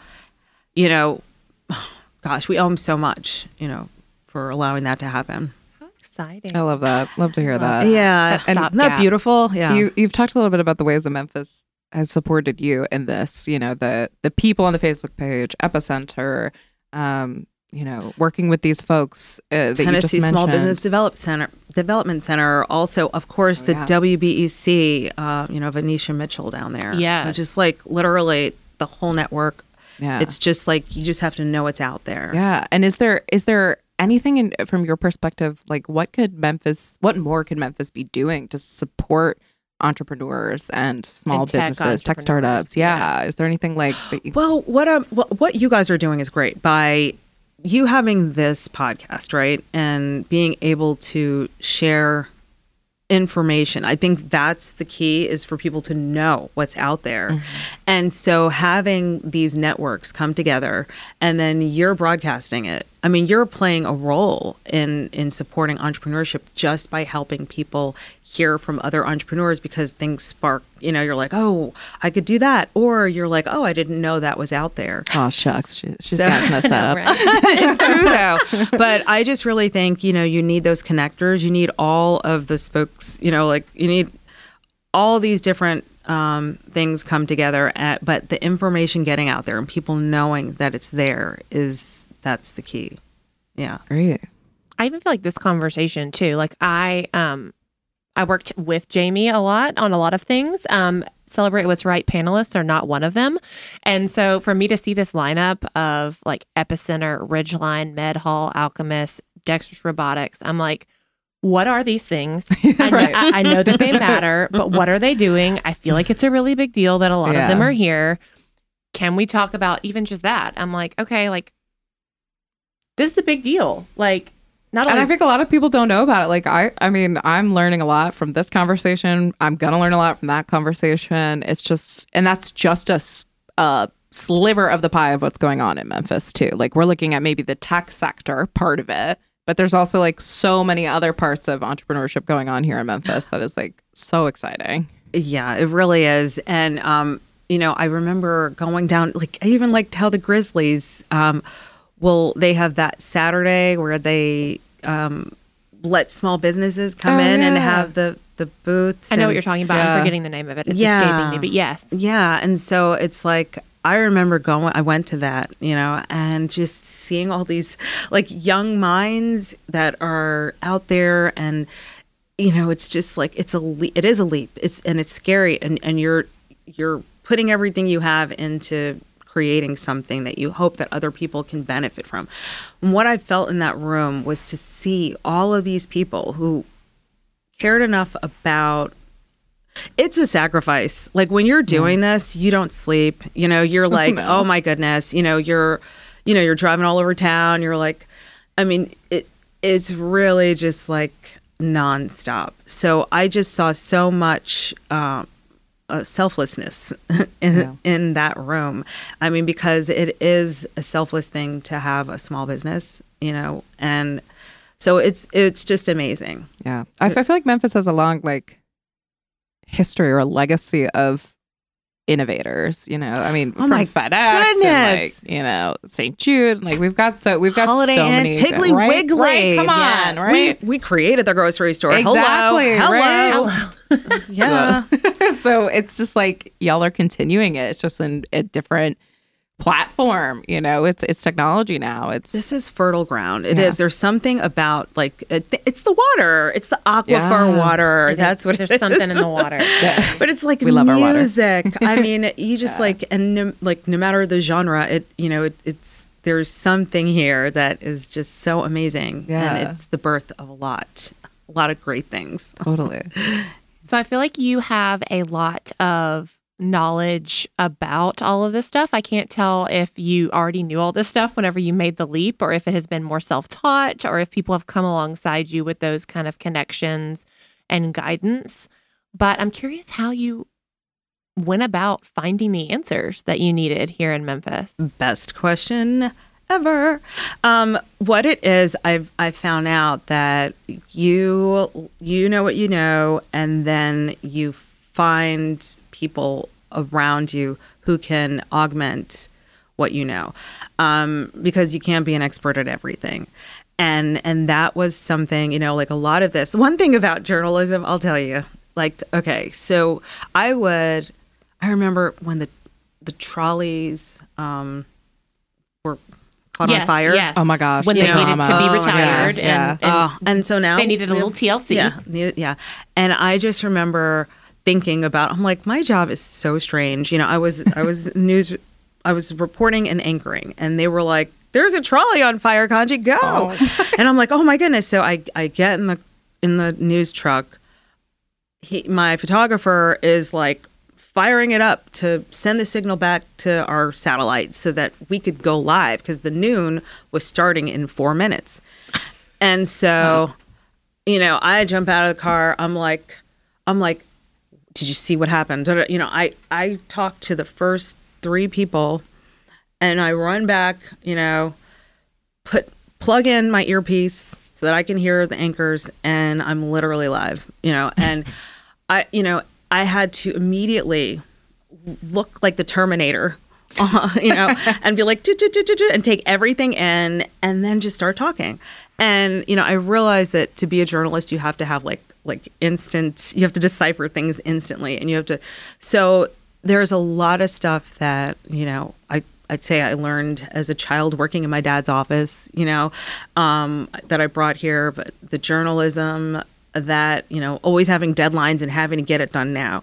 S3: you know gosh we owe him so much you know for allowing that to happen.
S1: How exciting.
S2: I love that. Love to hear that.
S3: yeah
S1: that
S3: and isn't that beautiful? Yeah.
S2: You you've talked a little bit about the ways of Memphis has supported you in this. You know the the people on the Facebook page, Epicenter, um, you know, working with these folks uh, that you
S3: Tennessee
S2: just
S3: Small. Business Develop Center, Development Center. Also, of course, the
S2: yeah.
S3: WBEC. Uh, you know, Venetia Mitchell down there.
S1: Yes.
S3: just like literally the whole network.
S2: Yeah.
S3: It's just like you just have to know it's out there.
S2: Yeah. And is there is there anything in, from your perspective like what could Memphis what more could Memphis be doing to support entrepreneurs and small
S1: And tech
S2: businesses, tech startups? Yeah. Is there anything like that you,
S3: Well, what um, what, what you guys are doing is great by you having this podcast, right, and being able to share information. I think that's the key is for people to know what's out there. And so having these networks come together and then you're broadcasting it. I mean, you're playing a role in in supporting entrepreneurship just by helping people hear from other entrepreneurs because things spark, you know, you're like, "Oh, I could do that." Or you're like, "Oh, I didn't know that was out there."
S2: Oh shucks, she, she's
S3: So-
S2: gassing us up.
S3: It's true though. But I just really think, you know, you need those connectors. You need all of the spokes, you know, like you need all these different um, things come together at but the information getting out there and people knowing that it's there is that's the key. Yeah.
S2: Great.
S1: I even feel like this conversation too. Like I um I worked with Jamie a lot on a lot of things. Um Celebrate What's Right panelists are not one of them. And so for me to see this lineup of like Epicenter, Ridgeline, MedHaul, Alchemist, Dexterous Robotics, I'm like, what are these things? I, know,
S2: Right.
S1: I, I know that they matter, but what are they doing? I feel like it's a really big deal that a lot of them are here. Can we talk about even just that? I'm like, okay, like this is a big deal. Like not
S2: And
S1: only
S2: I think a lot of people don't know about it. Like I, I mean, I'm learning a lot from this conversation. I'm gonna learn a lot from that conversation. It's just, and that's just a sliver of the pie of what's going on in Memphis too. Like we're looking at maybe the tech sector part of it, but there's also like so many other parts of entrepreneurship going on here in Memphis that is like so exciting.
S3: Yeah, it really is. And um, you know, I remember going down like I even liked how the Grizzlies um will they have that Saturday where they um let small businesses come
S2: Oh,
S3: in and have the the booths.
S1: I know what you're talking about.
S2: Yeah.
S1: I'm forgetting the name of it. It's
S3: Yeah.
S1: escaping me, but yes.
S3: Yeah, and so it's like I remember going I went to that, you know, and just seeing all these like young minds that are out there and you know, it's just like it's a le- it is a leap. It's and it's scary and and you're you're putting everything you have into creating something that you hope that other people can benefit from. And what I felt in that room was to see all of these people who cared enough about it's a sacrifice. Like when you're doing this, you don't sleep. You know, you're like,
S2: No.
S3: oh my goodness. You know, you're, you know, you're driving all over town. You're like, I mean, it it's really just like nonstop. So I just saw so much um, uh, selflessness in
S2: Yeah.
S3: in that room. I mean, because it is a selfless thing to have a small business. You know, and so it's it's just amazing.
S2: Yeah, I feel like Memphis has a long like history or a legacy of innovators. You know, I mean,
S3: Oh
S2: from
S3: my
S2: FedEx and like
S3: goodness.
S2: you know St. Jude. Like we've got so we've got
S3: Holiday
S2: so many
S3: Piggly
S2: right?
S3: Wiggly.
S2: Right, come on,
S3: Yes.
S2: right?
S3: We, we created the grocery store.
S2: Exactly,
S3: Hello.
S2: right?
S3: Hello. Yeah.
S2: so it's just like y'all are continuing it. It's just in a different platform. You know, it's it's technology now. It's
S3: This is fertile ground. It is.
S2: Yeah.
S3: There's something about like it, it's the water. It's the aquifer
S2: Yeah.
S3: water.
S1: It is-
S3: That's what
S1: there's
S3: it is.
S1: something in the water.
S3: But it's like
S2: We love our water.
S3: music. I mean, you just like and no, like no matter the genre, it you know it, it's there's something here that is just so amazing.
S2: Yeah.
S3: And it's the birth of a lot, a lot of great things.
S2: totally.
S1: So I feel like you have a lot of knowledge about all of this stuff. I can't tell if you already knew all this stuff whenever you made the leap or if it has been more self-taught or if people have come alongside you with those kind of connections and guidance. But I'm curious how you went about finding the answers that you needed here in Memphis.
S3: best question ever. Um, what it is, I've I found out that you you know what you know, and then you find people around you who can augment what you know, um, because you can't be an expert at everything. And and that was something you know, like a lot of this. One thing about journalism, I'll tell you. Like, okay, so I would, I remember when the the trolleys um, were caught
S1: yes,
S3: on fire.
S1: Yes.
S2: Oh my gosh,
S1: When
S2: the
S1: they needed to
S2: drama.
S1: be
S2: Oh my
S1: retired, and,
S2: yeah.
S1: and
S3: Uh, and so now
S1: they needed a little TLC.
S3: Yeah, needed, yeah. And I just remember thinking about. I'm like, my job is so strange. You know, I was I was news, I was reporting and anchoring, and they were like, "There's a trolley on fire, Kontji, go!" and I'm like, "Oh my goodness!" So I I get in the in the news truck. He, my photographer is like firing it up to send the signal back to our satellite so that we could go live because the noon was starting in four minutes. And so, you know, I jump out of the car. I'm like, I'm like, did you see what happened? You know, I I talked to the first three people, and I run back. You know, put plug in my earpiece so that I can hear the anchors, and I'm literally live. You know, and I, you know, I had to immediately look like the Terminator. Uh, you know, and be like, "Ju- ju- ju- ju- ju," and take everything in, and then just start talking. And you know, I realized that to be a journalist, you have to have like like instant. You have to decipher things instantly, and you have to. So there's a lot of stuff that you know I I'd say I learned as a child working in my dad's office. You know, um, that I brought here, but the journalism that you know always having deadlines and having to get it done now.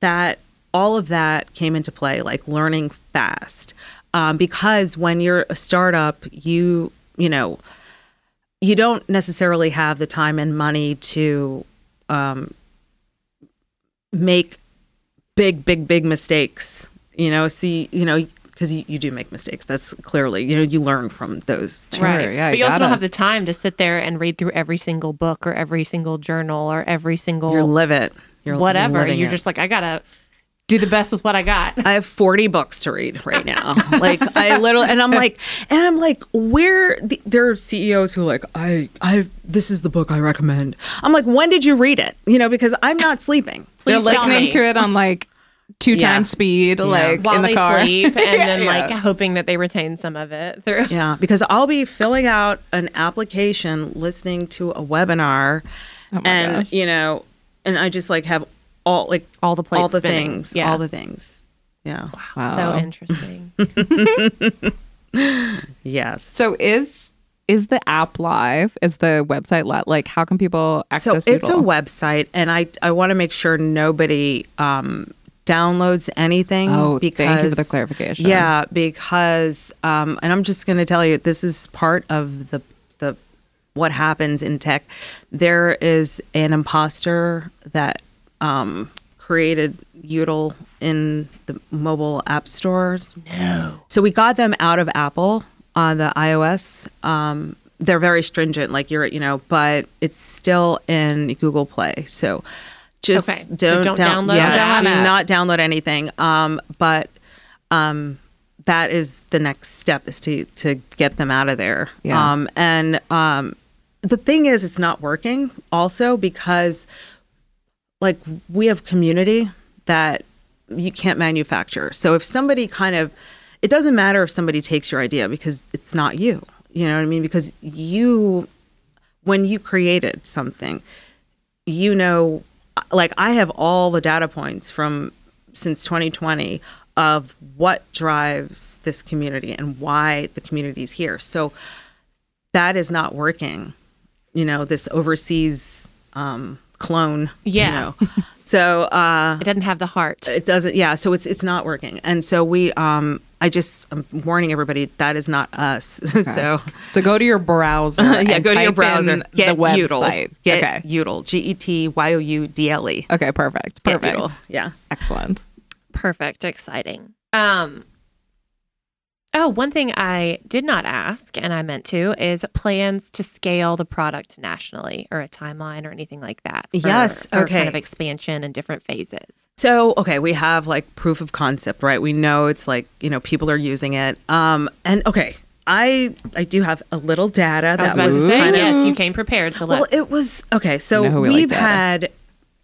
S3: That all of that came into play, like learning fast, um, because when you're a startup, you you know you don't necessarily have the time and money to um, make big, big, big mistakes. You know, see, you know, because you, you do make mistakes. That's clearly, you know, you learn from those things.
S1: Right.
S2: Yeah,
S1: but
S2: you
S1: you also don't have the time to sit there and read through every single book or every single journal or every single
S3: You live it. You're
S1: whatever. You're
S3: it.
S1: just like, I gotta do the best with what I got.
S3: I have 40 books to read right now. like I literally, and I'm like, and I'm like, where the, there are CEOs who are like, I, I, this is the book I recommend. I'm like, when did you read it? You know, because I'm not sleeping.
S2: They're listening
S1: me.
S2: to it on like two
S3: Yeah.
S2: times speed, like
S1: While
S2: in the
S1: they
S2: car.
S1: sleep, and then
S2: Yeah.
S1: like hoping that they retain some of it through.
S3: Yeah, because I'll be filling out an application, listening to a webinar,
S2: Oh
S3: and
S2: gosh.
S3: you know, and I just like have all like
S1: All the
S3: all the
S1: spinning.
S3: things,
S1: Yeah.
S3: all the things. Yeah.
S2: Wow.
S1: So interesting.
S3: Yes.
S2: So is is the app live? Is the website live? Like, how can people access?
S3: So
S2: access
S3: it's a website, and I I want to make sure nobody um, downloads anything.
S2: Oh,
S3: because
S2: thank you for the clarification.
S3: Yeah, because um, and I'm just going to tell you, this is part of the the what happens in tech. There is an imposter that um, created Youdle in the mobile app stores. No. So we got them out of Apple on the iOS. Um, they're very stringent, like you're, you know, but it's still in Google Play. So just
S1: Okay,
S3: don't,
S1: don't
S3: down-
S1: download
S3: yeah, do not download anything. Um, but um, that is the next step is to to get them out of there.
S2: Yeah.
S3: Um, and um, the thing is, it's not working. Also because like we have community that you can't manufacture. So if somebody kind of it doesn't matter if somebody takes your idea because it's not you. You know what I mean? Because you when you created something, you know like I have all the data points from since 2020 of what drives this community and why the community is here. So that is not working. You know, this overseas um, clone.
S1: Yeah.
S3: You know. so uh,
S1: It doesn't have the heart.
S3: it doesn't. Yeah. So it's it's not working. And so we. Um, I just I'm warning everybody that is not us. so
S2: So go to your browser.
S3: yeah,
S2: and
S3: go to your browser.
S2: in
S3: Get
S2: the website.
S3: Youdle. Get
S2: okay.
S3: Youdle. G e t y o u d l e.
S2: Okay. Perfect. Perfect.
S3: Youdle. Yeah.
S2: Excellent.
S1: Perfect. Exciting. Um Oh, one thing I did not ask and I meant to is plans to scale the product nationally or a timeline or anything like that. for-
S3: Yes,
S1: for
S3: okay.
S1: kind of expansion and different phases.
S3: So, okay, we have like proof of concept, right? We know it's like, you know, people are using it. Um and okay, I I do have a little data
S1: I was
S3: that
S1: about
S3: was
S1: to say,
S3: kind of
S1: yes, you came prepared. So
S3: Well,
S1: let's
S3: it was okay. So
S2: You know who we like
S3: we've
S2: data.
S3: had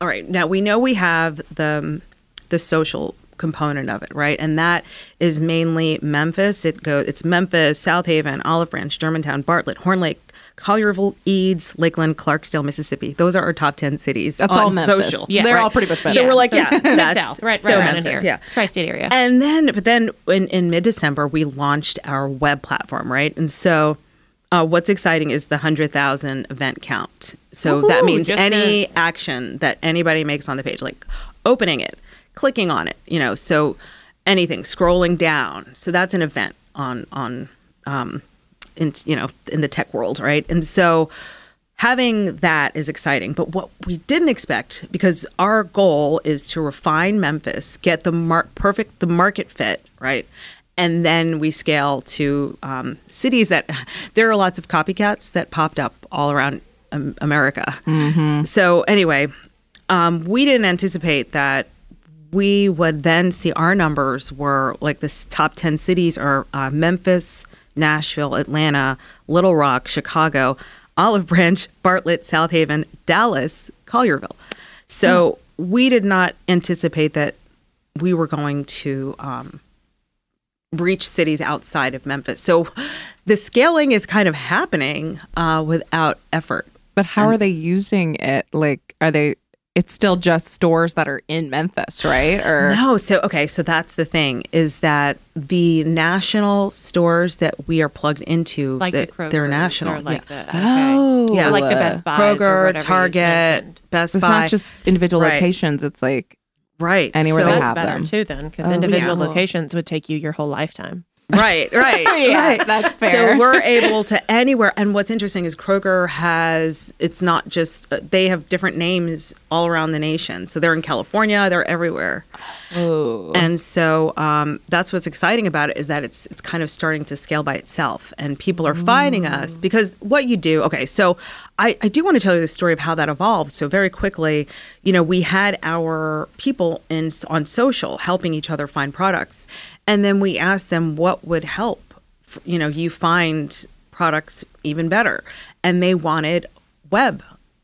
S3: all right. Now we know we have the the social component of it, right? And that is mainly Memphis. It goes it's Memphis, South Haven, Olive Branch, Germantown, Bartlett, Horn Lake, Collierville, Eads, Lakeland, Clarksdale, Mississippi. Those are our top 10 cities.
S2: That's
S3: on
S2: all Memphis.
S3: social.
S2: Yeah. They're all pretty much
S3: So we're like, yeah, that's
S1: South, right,
S3: so
S1: right around in
S3: Memphis,
S1: here.
S3: Yeah.
S1: Tri-state area.
S3: And then, but then in, in mid December, we launched our web platform, right? And so, uh, what's exciting is the 100,000 event count. So that means any
S1: since-
S3: action that anybody makes on the page, like opening it, clicking on it, you know, so anything, scrolling down. So that's an event on, on, um, in, you know, in the tech world, right? And so, having that is exciting. But what we didn't expect, because our goal is to refine Memphis, get the mar- perfect the market fit, right? And then we scale to um, cities that there are lots of copycats that popped up all around um, America. So anyway, um, we didn't anticipate that we would then see our numbers were like the top 10 cities are uh, Memphis, Nashville, Atlanta, Little Rock, Chicago, Olive Branch, Bartlett, South Haven, Dallas, Collierville. So we did not anticipate that we were going to um, reach cities outside of Memphis. So the scaling is kind of happening uh, without effort.
S2: But how are they using it? Like, are they? It's still just stores that are in Memphis, right? Or
S3: No, so okay, so that's the thing is that the national stores that we are plugged into,
S1: like
S3: that
S1: the Kroger,
S3: they're national.
S1: or like
S3: yeah.
S1: the okay.
S2: Oh.
S1: yeah,
S3: Yeah.
S1: like the Best Buy,
S3: Kroger, Target, Best
S2: it's
S3: Buy.
S2: not just individual
S3: Right.
S2: locations. It's like
S3: right
S2: anywhere
S3: so,
S2: they
S1: That's
S2: have
S1: better
S2: them.
S1: too, then, because
S2: Oh,
S1: individual
S2: yeah.
S1: locations would take you your whole lifetime.
S3: Right, right, right.
S2: that's fair.
S3: So we're able to anywhere. And what's interesting is Kroger has. It's not just uh, they have different names all around the nation. So they're in California. They're everywhere.
S2: oh,
S3: And so um, that's what's exciting about it is that it's it's kind of starting to scale by itself, and people are finding us because what you do. Okay, so I, I do want to tell you the story of how that evolved. So very quickly, you know, we had our people in on social helping each other find products, and then we asked them what would help, you know, you find products even better, and they wanted web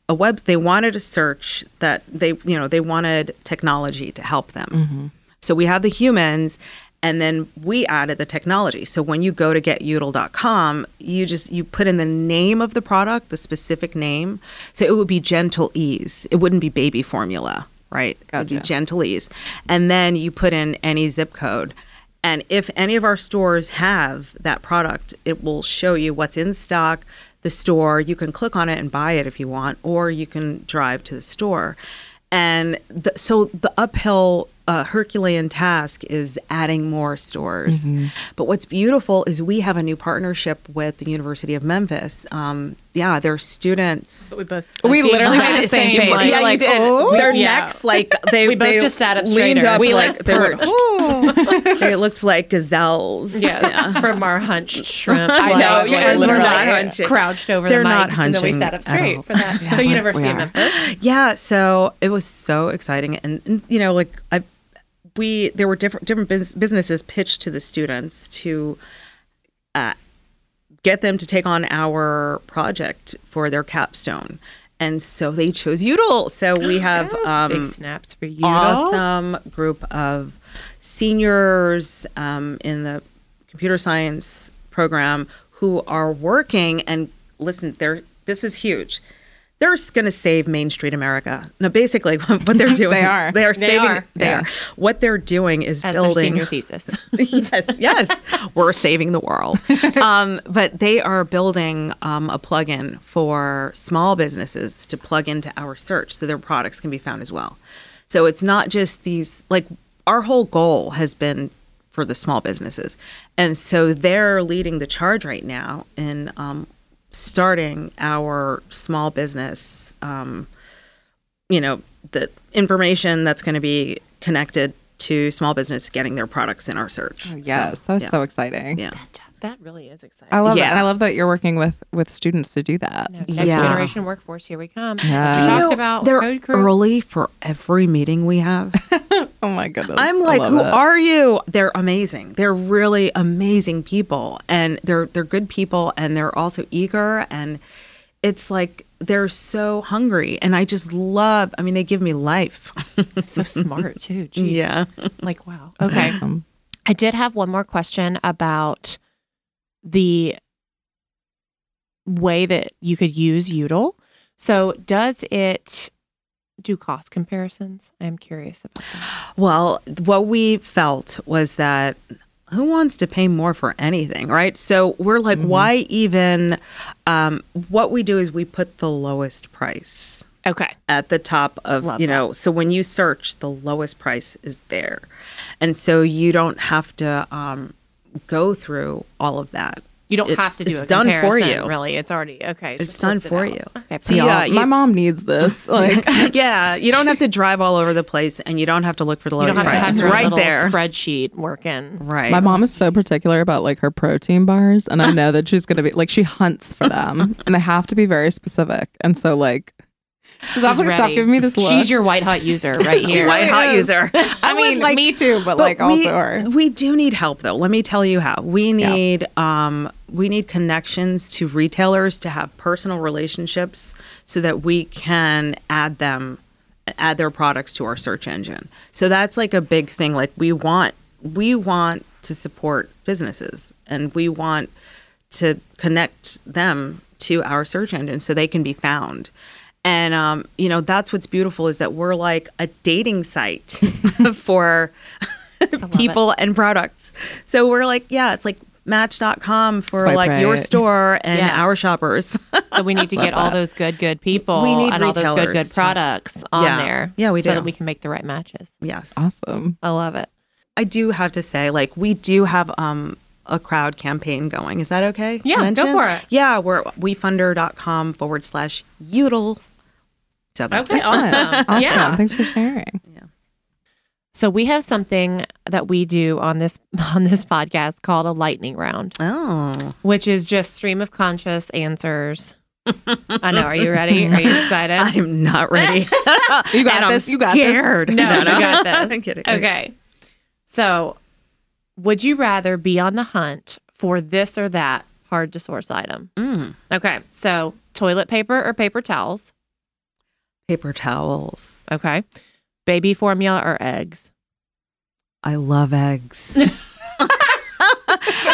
S3: a web they wanted a search that they you know they wanted technology to help them. Mm-hmm. So we have the humans and then we added the technology. So when you go to getyoudle.com you just you put in the name of the product the specific name. So it would be Gentlease. It wouldn't be baby formula right? It would be Gentlease. And then you put in any zip code and if any of our stores have that product, it will show you what's in stock, the store. You can click on it and buy it if you want, or you can drive to the store. And the, so the uphill uh, Herculean task is adding more stores. But what's beautiful is we have a new partnership with the University of Memphis. Um, yeah, they're students.
S1: We both
S2: We literally made the same face.
S1: like-
S2: We
S3: yeah,
S2: were like,
S3: you did.
S2: "Oh."
S3: Their
S1: Yeah.
S3: necks, like they,
S1: We both
S3: they
S1: just sat up
S3: leaned
S1: straighter.
S3: up,
S1: We,
S3: like,
S1: like,
S3: they were.
S1: perched.
S3: They looked like gazelles.
S1: Yes, from our hunched shrimp.
S2: I know,
S1: like,
S2: yeah,
S1: like,
S2: we're not
S3: hunching.
S1: Crouched over
S3: They're
S1: the
S3: not
S1: mics, and then we sat up straight for that.
S2: Yeah,
S1: so
S2: we-
S1: University
S2: we
S1: of. Memphis.
S3: Yeah, so it was so exciting, and, and, you know, like I, we there were different different bus- businesses pitched to the students to uh, get them to take on our project for their capstone, and so they chose Youdle. So we have
S1: Big
S3: um,
S1: snaps for you.
S3: awesome group of seniors um, in the computer science program who are working and listen they're this is huge they're going to save main street america now basically what they're doing
S2: They are.
S3: they are
S1: They
S3: saving
S1: are.
S3: they
S2: Yeah.
S3: are what they're doing is
S1: As
S3: building
S1: senior thesis.
S3: yes, yes, we're saving the world. Um, but they are building um, a plugin for small businesses to plug into our search so their products can be found as well. So it's not just these, like, our whole goal has been for the small businesses. And so they're leading the charge right now in um, starting our small business. Um, you know the information that's going to be connected to small business getting their products in our search.
S2: yes,
S3: So,
S2: that's
S3: yeah.
S2: so exciting.
S3: yeah.
S1: that really is exciting.
S2: I love it,
S3: Yeah.
S2: and I love that you're working with with students to do that.
S1: Next
S3: Yeah.
S1: generation workforce, here we come.
S2: Yeah.
S1: We
S2: Do you
S1: talked
S3: know,
S1: about
S3: they're
S1: Code
S3: early for every meeting we have.
S2: Oh my goodness,
S3: I'm like, who
S2: it.
S3: are you? They're amazing. They're really amazing people, and they're they're good people, and they're also eager. And it's like they're so hungry, and I just love. I mean, they give me life.
S1: so smart too. Jeez.
S3: Yeah.
S1: Like wow. Okay.
S2: Awesome.
S1: I did have one more question about the way that you could use Youdle. So, does it do cost comparisons? I'm curious about that.
S3: Well, what we felt was that who wants to pay more for anything, right? So we're like, why even? Um, what we do is we put the lowest price
S1: Okay.
S3: at the top of
S1: Love
S3: you know so when you search the lowest price is there and so you don't have to um, go through all of that
S1: You don't
S3: It's-
S1: have to do
S3: it's
S1: a
S3: done for you.
S1: Really, it's already okay.
S3: It's
S1: just
S3: done for
S1: out.
S3: you.
S1: Okay.
S3: So, yeah,
S2: Y'all, my mom needs this. Like,
S3: yeah you don't have to drive all over the place and you don't have to look for the
S1: you
S3: lowest
S1: don't have to
S3: price it's right there
S1: spreadsheet working.
S3: right
S2: my mom is so particular about like her protein bars, and I know that she's gonna be like she hunts for them, and they have to be very specific. And so like, she's off
S1: She's
S2: like stop giving me this look.
S1: She's your white hot user right here.
S3: white hot user.
S2: I
S3: was
S2: mean,
S3: like-
S2: me too, but,
S3: But
S2: like
S3: we,
S2: also her.
S3: we do need help though. Let me tell you how. We
S2: Yeah.
S3: need um we need connections to retailers to have personal relationships so that we can add them add their products to our search engine. So that's like a big thing. Like we want we want to support businesses and we want to connect them to our search engine so they can be found and um, you know that's what's beautiful is that we're like a dating site for people and products. So we're like, yeah, it's like match.com for
S2: Swipe
S3: like your store and
S1: Yeah.
S3: our shoppers.
S1: So we need to get all those good, good people
S3: We need
S1: and all those good,
S3: retailers
S1: good
S3: to-
S1: products on
S3: Yeah.
S1: there.
S3: Yeah, we
S1: so that we can make the right matches.
S3: yes.
S2: Awesome.
S1: I love it.
S3: I do have to say, like, we do have um a crowd campaign going. Is that okay? to
S1: Yeah, go for it.
S3: Yeah, we're wefunder.com forward slash youdle. So that's
S1: Okay, awesome.
S2: Awesome.
S1: Yeah.
S2: Thanks for sharing. Yeah.
S1: So we have something that we do on this on this podcast called a lightning round,
S3: Oh.
S1: which is just stream of conscious answers. I know. Are you ready? Are you excited?
S3: I'm not ready.
S2: You got
S3: And I'm
S2: this. You got this.
S1: no,
S3: No, no.
S1: you got this.
S3: I'm kidding.
S1: Okay. So, would you rather be on the hunt for this or that hard to source item?
S3: Mm.
S1: Okay. So, toilet paper or paper towels?
S3: Paper towels.
S1: Okay. Baby formula or eggs?
S3: I love eggs.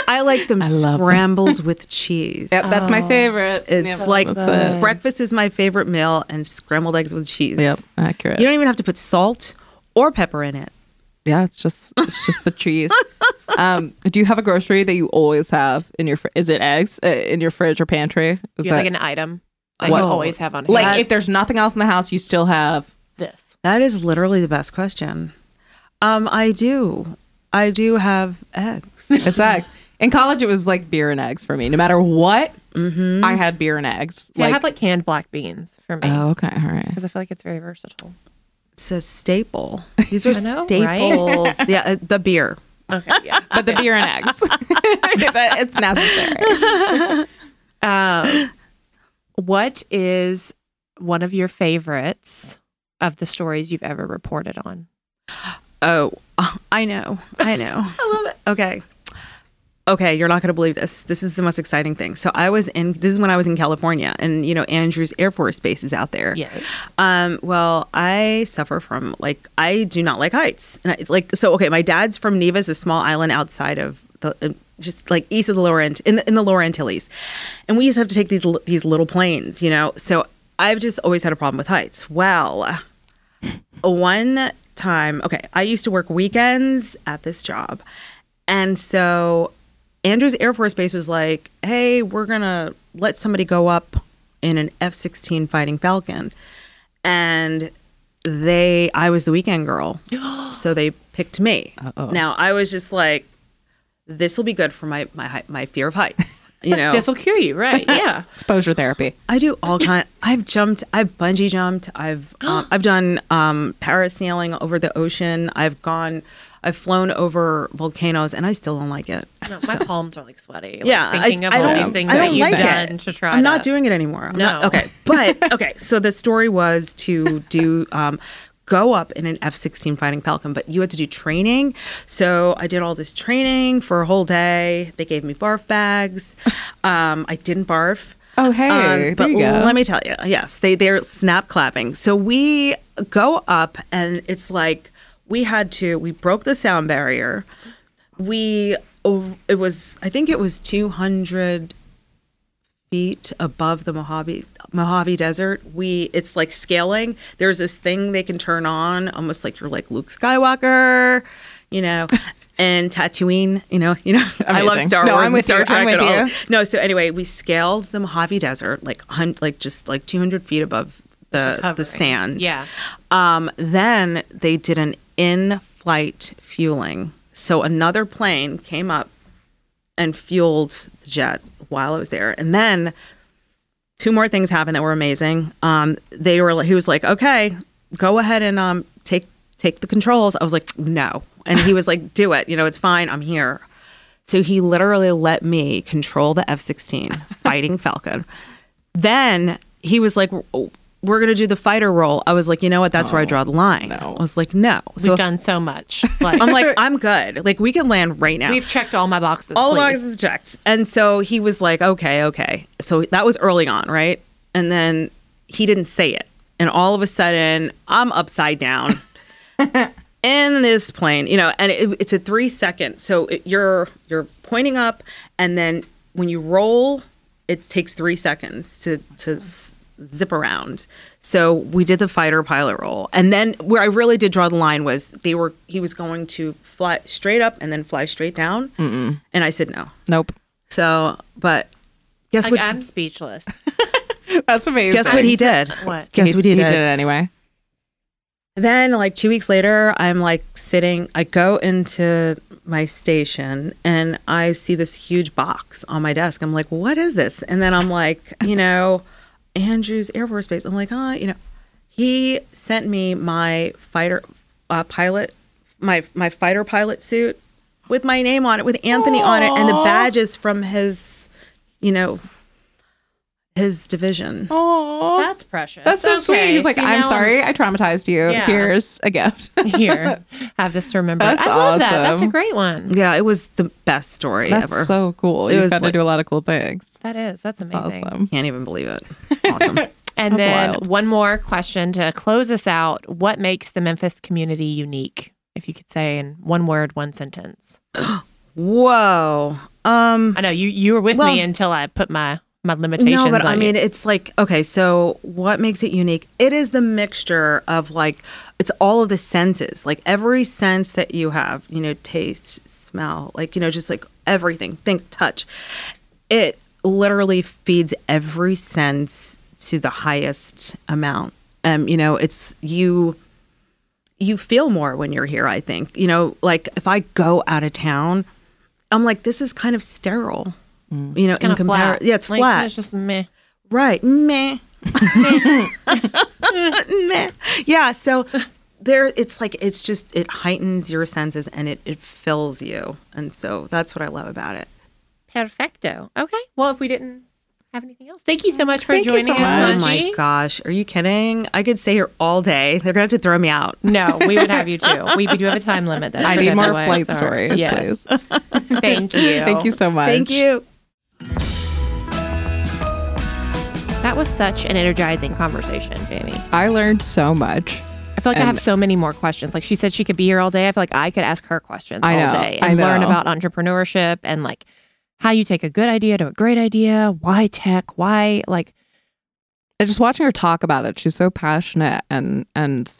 S3: I like them
S2: I love them.
S3: scrambled with cheese.
S2: Yep, that's my
S1: Oh.
S2: favorite.
S3: It's
S2: Yep,
S3: like
S2: it.
S3: breakfast is my favorite meal, and scrambled eggs with cheese.
S2: Yep, accurate.
S3: You don't even have to put salt or pepper in it.
S2: yeah, it's just it's just the cheese. um, do you have a grocery that you always have in your? Fr- is it eggs uh, in your fridge or pantry? Is
S1: You have
S2: that
S1: like an item that
S2: What-
S1: you always have on hand.
S2: like if there's nothing else in the house, you still have?
S1: this.
S3: That is literally the best question. Um, I do. I do have eggs.
S2: It's eggs. In college, it was like beer and eggs for me. No matter what,
S3: mm-hmm.
S2: I had beer and eggs.
S1: See, I have like canned black beans for me
S2: oh, okay, all right.
S1: because I feel like it's very versatile.
S3: It's a staple. These are
S1: know,
S3: staples. yeah, uh, the beer.
S1: Okay. Yeah.
S2: But the beer and eggs, But it's necessary.
S1: Um, what is one of your favorites of the stories you've ever reported on?
S3: Oh, I know. I know. I love it. Okay. Okay, you're not going to believe this. This is the most exciting thing. So I was in this is when I was in California and you know Andrews Air Force Base is out there.
S1: Yes.
S3: Um well, I suffer from like I do not like heights. And I, like so okay, my dad's from Nevis, a small island outside of the just like east of the lower Ant- in the, in the lower Antilles. And we used to have to take these these little planes, you know. So I've just always had a problem with heights. Well, one time, okay, I used to work weekends at this job. And so Andrews Air Force Base was like, hey, we're going to let somebody go up in an F 16 Fighting Falcon. And they, I was the weekend girl. so they picked me.
S2: Uh-oh.
S3: Now I was just like, this will be good for my, my, my fear of heights. You know,
S1: This will cure you, right? Yeah.
S2: Exposure therapy.
S3: I do all kind. I've jumped. I've bungee jumped. I've um, I've done um, parasailing over the ocean. I've gone. I've flown over volcanoes, and I still don't like it.
S1: No, my palms are like sweaty. Like,
S3: yeah,
S1: Thinking
S3: I,
S1: of
S3: I
S1: all
S3: don't,
S1: these things
S3: I
S1: that
S3: don't
S1: you've
S3: like
S1: done
S3: it.
S1: to try
S3: I'm not
S1: to-
S3: doing it anymore. I'm not-
S1: No.
S3: okay, but okay. So the story was to do. Um, go up in an F-16 fighting Falcon, but you had to do training. So I did all this training for a whole day. They gave me barf bags. Um, I didn't barf.
S2: Oh, hey,
S3: Um, but let me tell you, yes, they they're snap clapping. So we go up, and it's like we had to. We broke the sound barrier. We oh, it was I think it was two hundred feet above the Mojave Mojave Desert. We it's like scaling. There's this thing they can turn on, almost like you're like Luke Skywalker, you know. And Tatooine, you know, you know, I love
S2: Amazing.
S3: Star
S2: No,
S3: Wars
S2: I'm
S3: and
S2: with
S3: Star
S2: you.
S3: Trek and
S2: with
S3: all.
S2: you.
S3: No, so anyway, we scaled the Mojave Desert like hun- like just like 200 feet above the the sand.
S1: Yeah.
S3: Um, then they did an in-flight fueling. So another plane came up and fueled the jet while I was there, and then two more things happened that were amazing. Um, they were he was like, okay, go ahead and um take take the controls. I was like, no, and he was like, do it. You know, it's fine. I'm here. So he literally let me control the F 16 fighting Falcon. Then he was like, we're going to do the fighter role. I was like, you know what? That's where I oh, draw the line.
S2: no.
S3: I was like, no.
S1: We've
S3: if-
S1: done so much. Like
S3: I'm like, I'm good. Like, we can land right now.
S1: we've checked all my boxes.
S3: All the boxes checked. And so he was like, okay, okay. So that was early on, right? And then he didn't say it. And all of a sudden, I'm upside down in this plane, you know, and it, it's a three second. So it, you're you're pointing up, and then when you roll, it takes three seconds to to s- zip around. So we did the fighter pilot role. and then where I really did draw the line was they were he was going to fly straight up and then fly straight down, and I said no.
S2: nope.
S3: So, but guess
S1: Like
S3: what?
S1: I'm speechless.
S2: That's amazing.
S3: guess what he did?
S1: What?
S3: Guess what he,
S2: he
S3: did?
S2: He did it anyway.
S3: Then, like two weeks later, I'm like sitting. I go into my station and I see this huge box on my desk. I'm like, "What is this?" And then I'm like, you know, Andrews Air Force Base. I'm like, "Ah, you know." He sent me my fighter uh, pilot, my my fighter pilot suit with my name on it, with Anthony on it, and the badges from his, you know, his division.
S2: Oh,
S1: That's precious.
S2: that's so sweet. He's like,
S1: see,
S2: I'm sorry, I traumatized you.
S1: Yeah.
S2: Here's a gift.
S1: Here, have this to remember.
S2: That's
S1: I love that. That's a great one.
S3: Yeah, it was the best story
S2: That's
S3: ever.
S2: so cool.
S3: It
S2: You've
S3: was
S2: got to do a lot of cool things.
S1: That is. That's amazing.
S2: Awesome.
S3: Can't even believe it. Awesome.
S1: And
S2: That's
S1: then
S2: wild.
S1: one more question to close us out. What makes the Memphis community unique? If you could say in one word, one sentence.
S3: Whoa. Um
S1: I know you you were with
S3: Well-
S1: me until I put my my limitations
S3: no, but I mean it's like okay, so what makes it unique? It is the mixture of like it's all of the senses. Like every sense that you have, you know, taste, smell, like you know, just like everything. Think touch. It literally feeds every sense to the highest amount. Um, you know, it's you you feel more when you're here, I think. You know, like if I go out of town, I'm like, this is kind of sterile. Mm. You know,
S1: kind
S3: in
S1: of
S3: compar- Yeah, it's
S1: Like,
S3: flat.
S1: It's just meh.
S3: Right. Meh. Meh. Yeah. So there it's like it's just it heightens your senses and it, it fills you. And so that's what I love about it.
S1: Perfecto. Okay. Well, if we didn't have anything else, thank you so much for
S2: Thank
S1: joining
S2: so
S1: us,
S2: much.
S3: Oh my gosh. Are you kidding? I could stay here all day. They're gonna have to throw me out.
S1: No, we would have you too. We, we do have a time limit. That
S2: I need more flight stories,
S1: yes.
S2: please.
S1: Thank you.
S2: Thank you so much.
S3: Thank you.
S1: That was such an energizing conversation, Jamie.
S2: I learned so much.
S1: I feel like I have so many more questions. Like she said, she could be here all day. I feel like I could ask her questions
S2: I
S1: all
S2: know,
S1: day
S2: I
S1: and learn about entrepreneurship and like how you take a good idea to a great idea. Why tech? Why like
S2: And just watching her talk about it, she's so passionate and and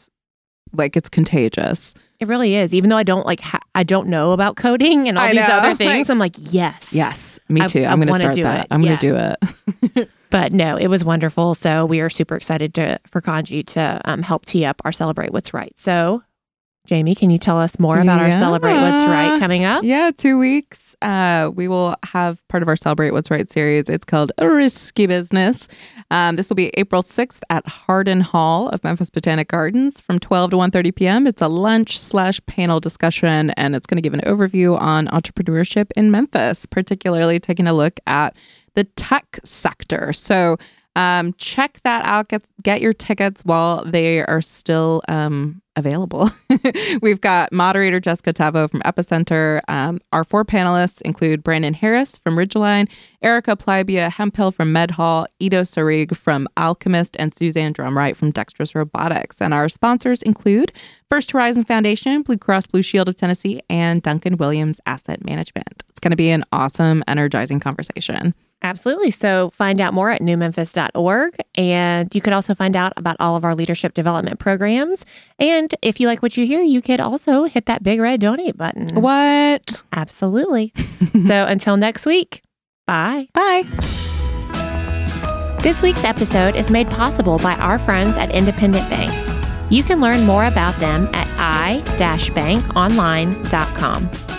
S2: like it's contagious.
S1: it really is. Even though I don't like ha- I don't know about coding and all
S2: I
S1: these
S2: know,
S1: other things, I'm like yes,
S2: Yes, me too.
S1: I
S2: I'm going to start that.
S1: it.
S2: I'm going to do it.
S1: But no, it was wonderful. So we are super excited to for Kontji to um, help tee up our Celebrate What's Right. So, Jamie, can you tell us more about our Celebrate What's Right coming up?
S2: Yeah, two weeks. Uh, we will have part of our Celebrate What's Right series. It's called Risky Business. Um, this will be April 6th at Hardin Hall of Memphis Botanic Gardens from 12 to 1.30 p.m. It's a lunch slash panel discussion, and it's going to give an overview on entrepreneurship in Memphis, particularly taking a look at the tech sector. So um, check that out. Get, get your tickets while they are still um, available. We've got moderator Jessica Tavo from Epicenter. Um, our four panelists include Brandon Harris from Ridgeline, Erica Plybeah Hemphill from MedHaul, Ido Sarig from Alchemist, and Suzanne Drumright from Dexterous Robotics. And our sponsors include First Horizon Foundation, Blue Cross Blue Shield of Tennessee, and Duncan Williams Asset Management. It's going to be an awesome, energizing conversation.
S1: Absolutely. So find out more at newmemphis.org. And you could also find out about all of our leadership development programs. And if you like what you hear, you could also hit that big red donate button.
S2: What?
S1: Absolutely. so until next week, bye.
S2: Bye.
S1: This week's episode is made possible by our friends at Independent Bank. You can learn more about them at i-bankonline.com.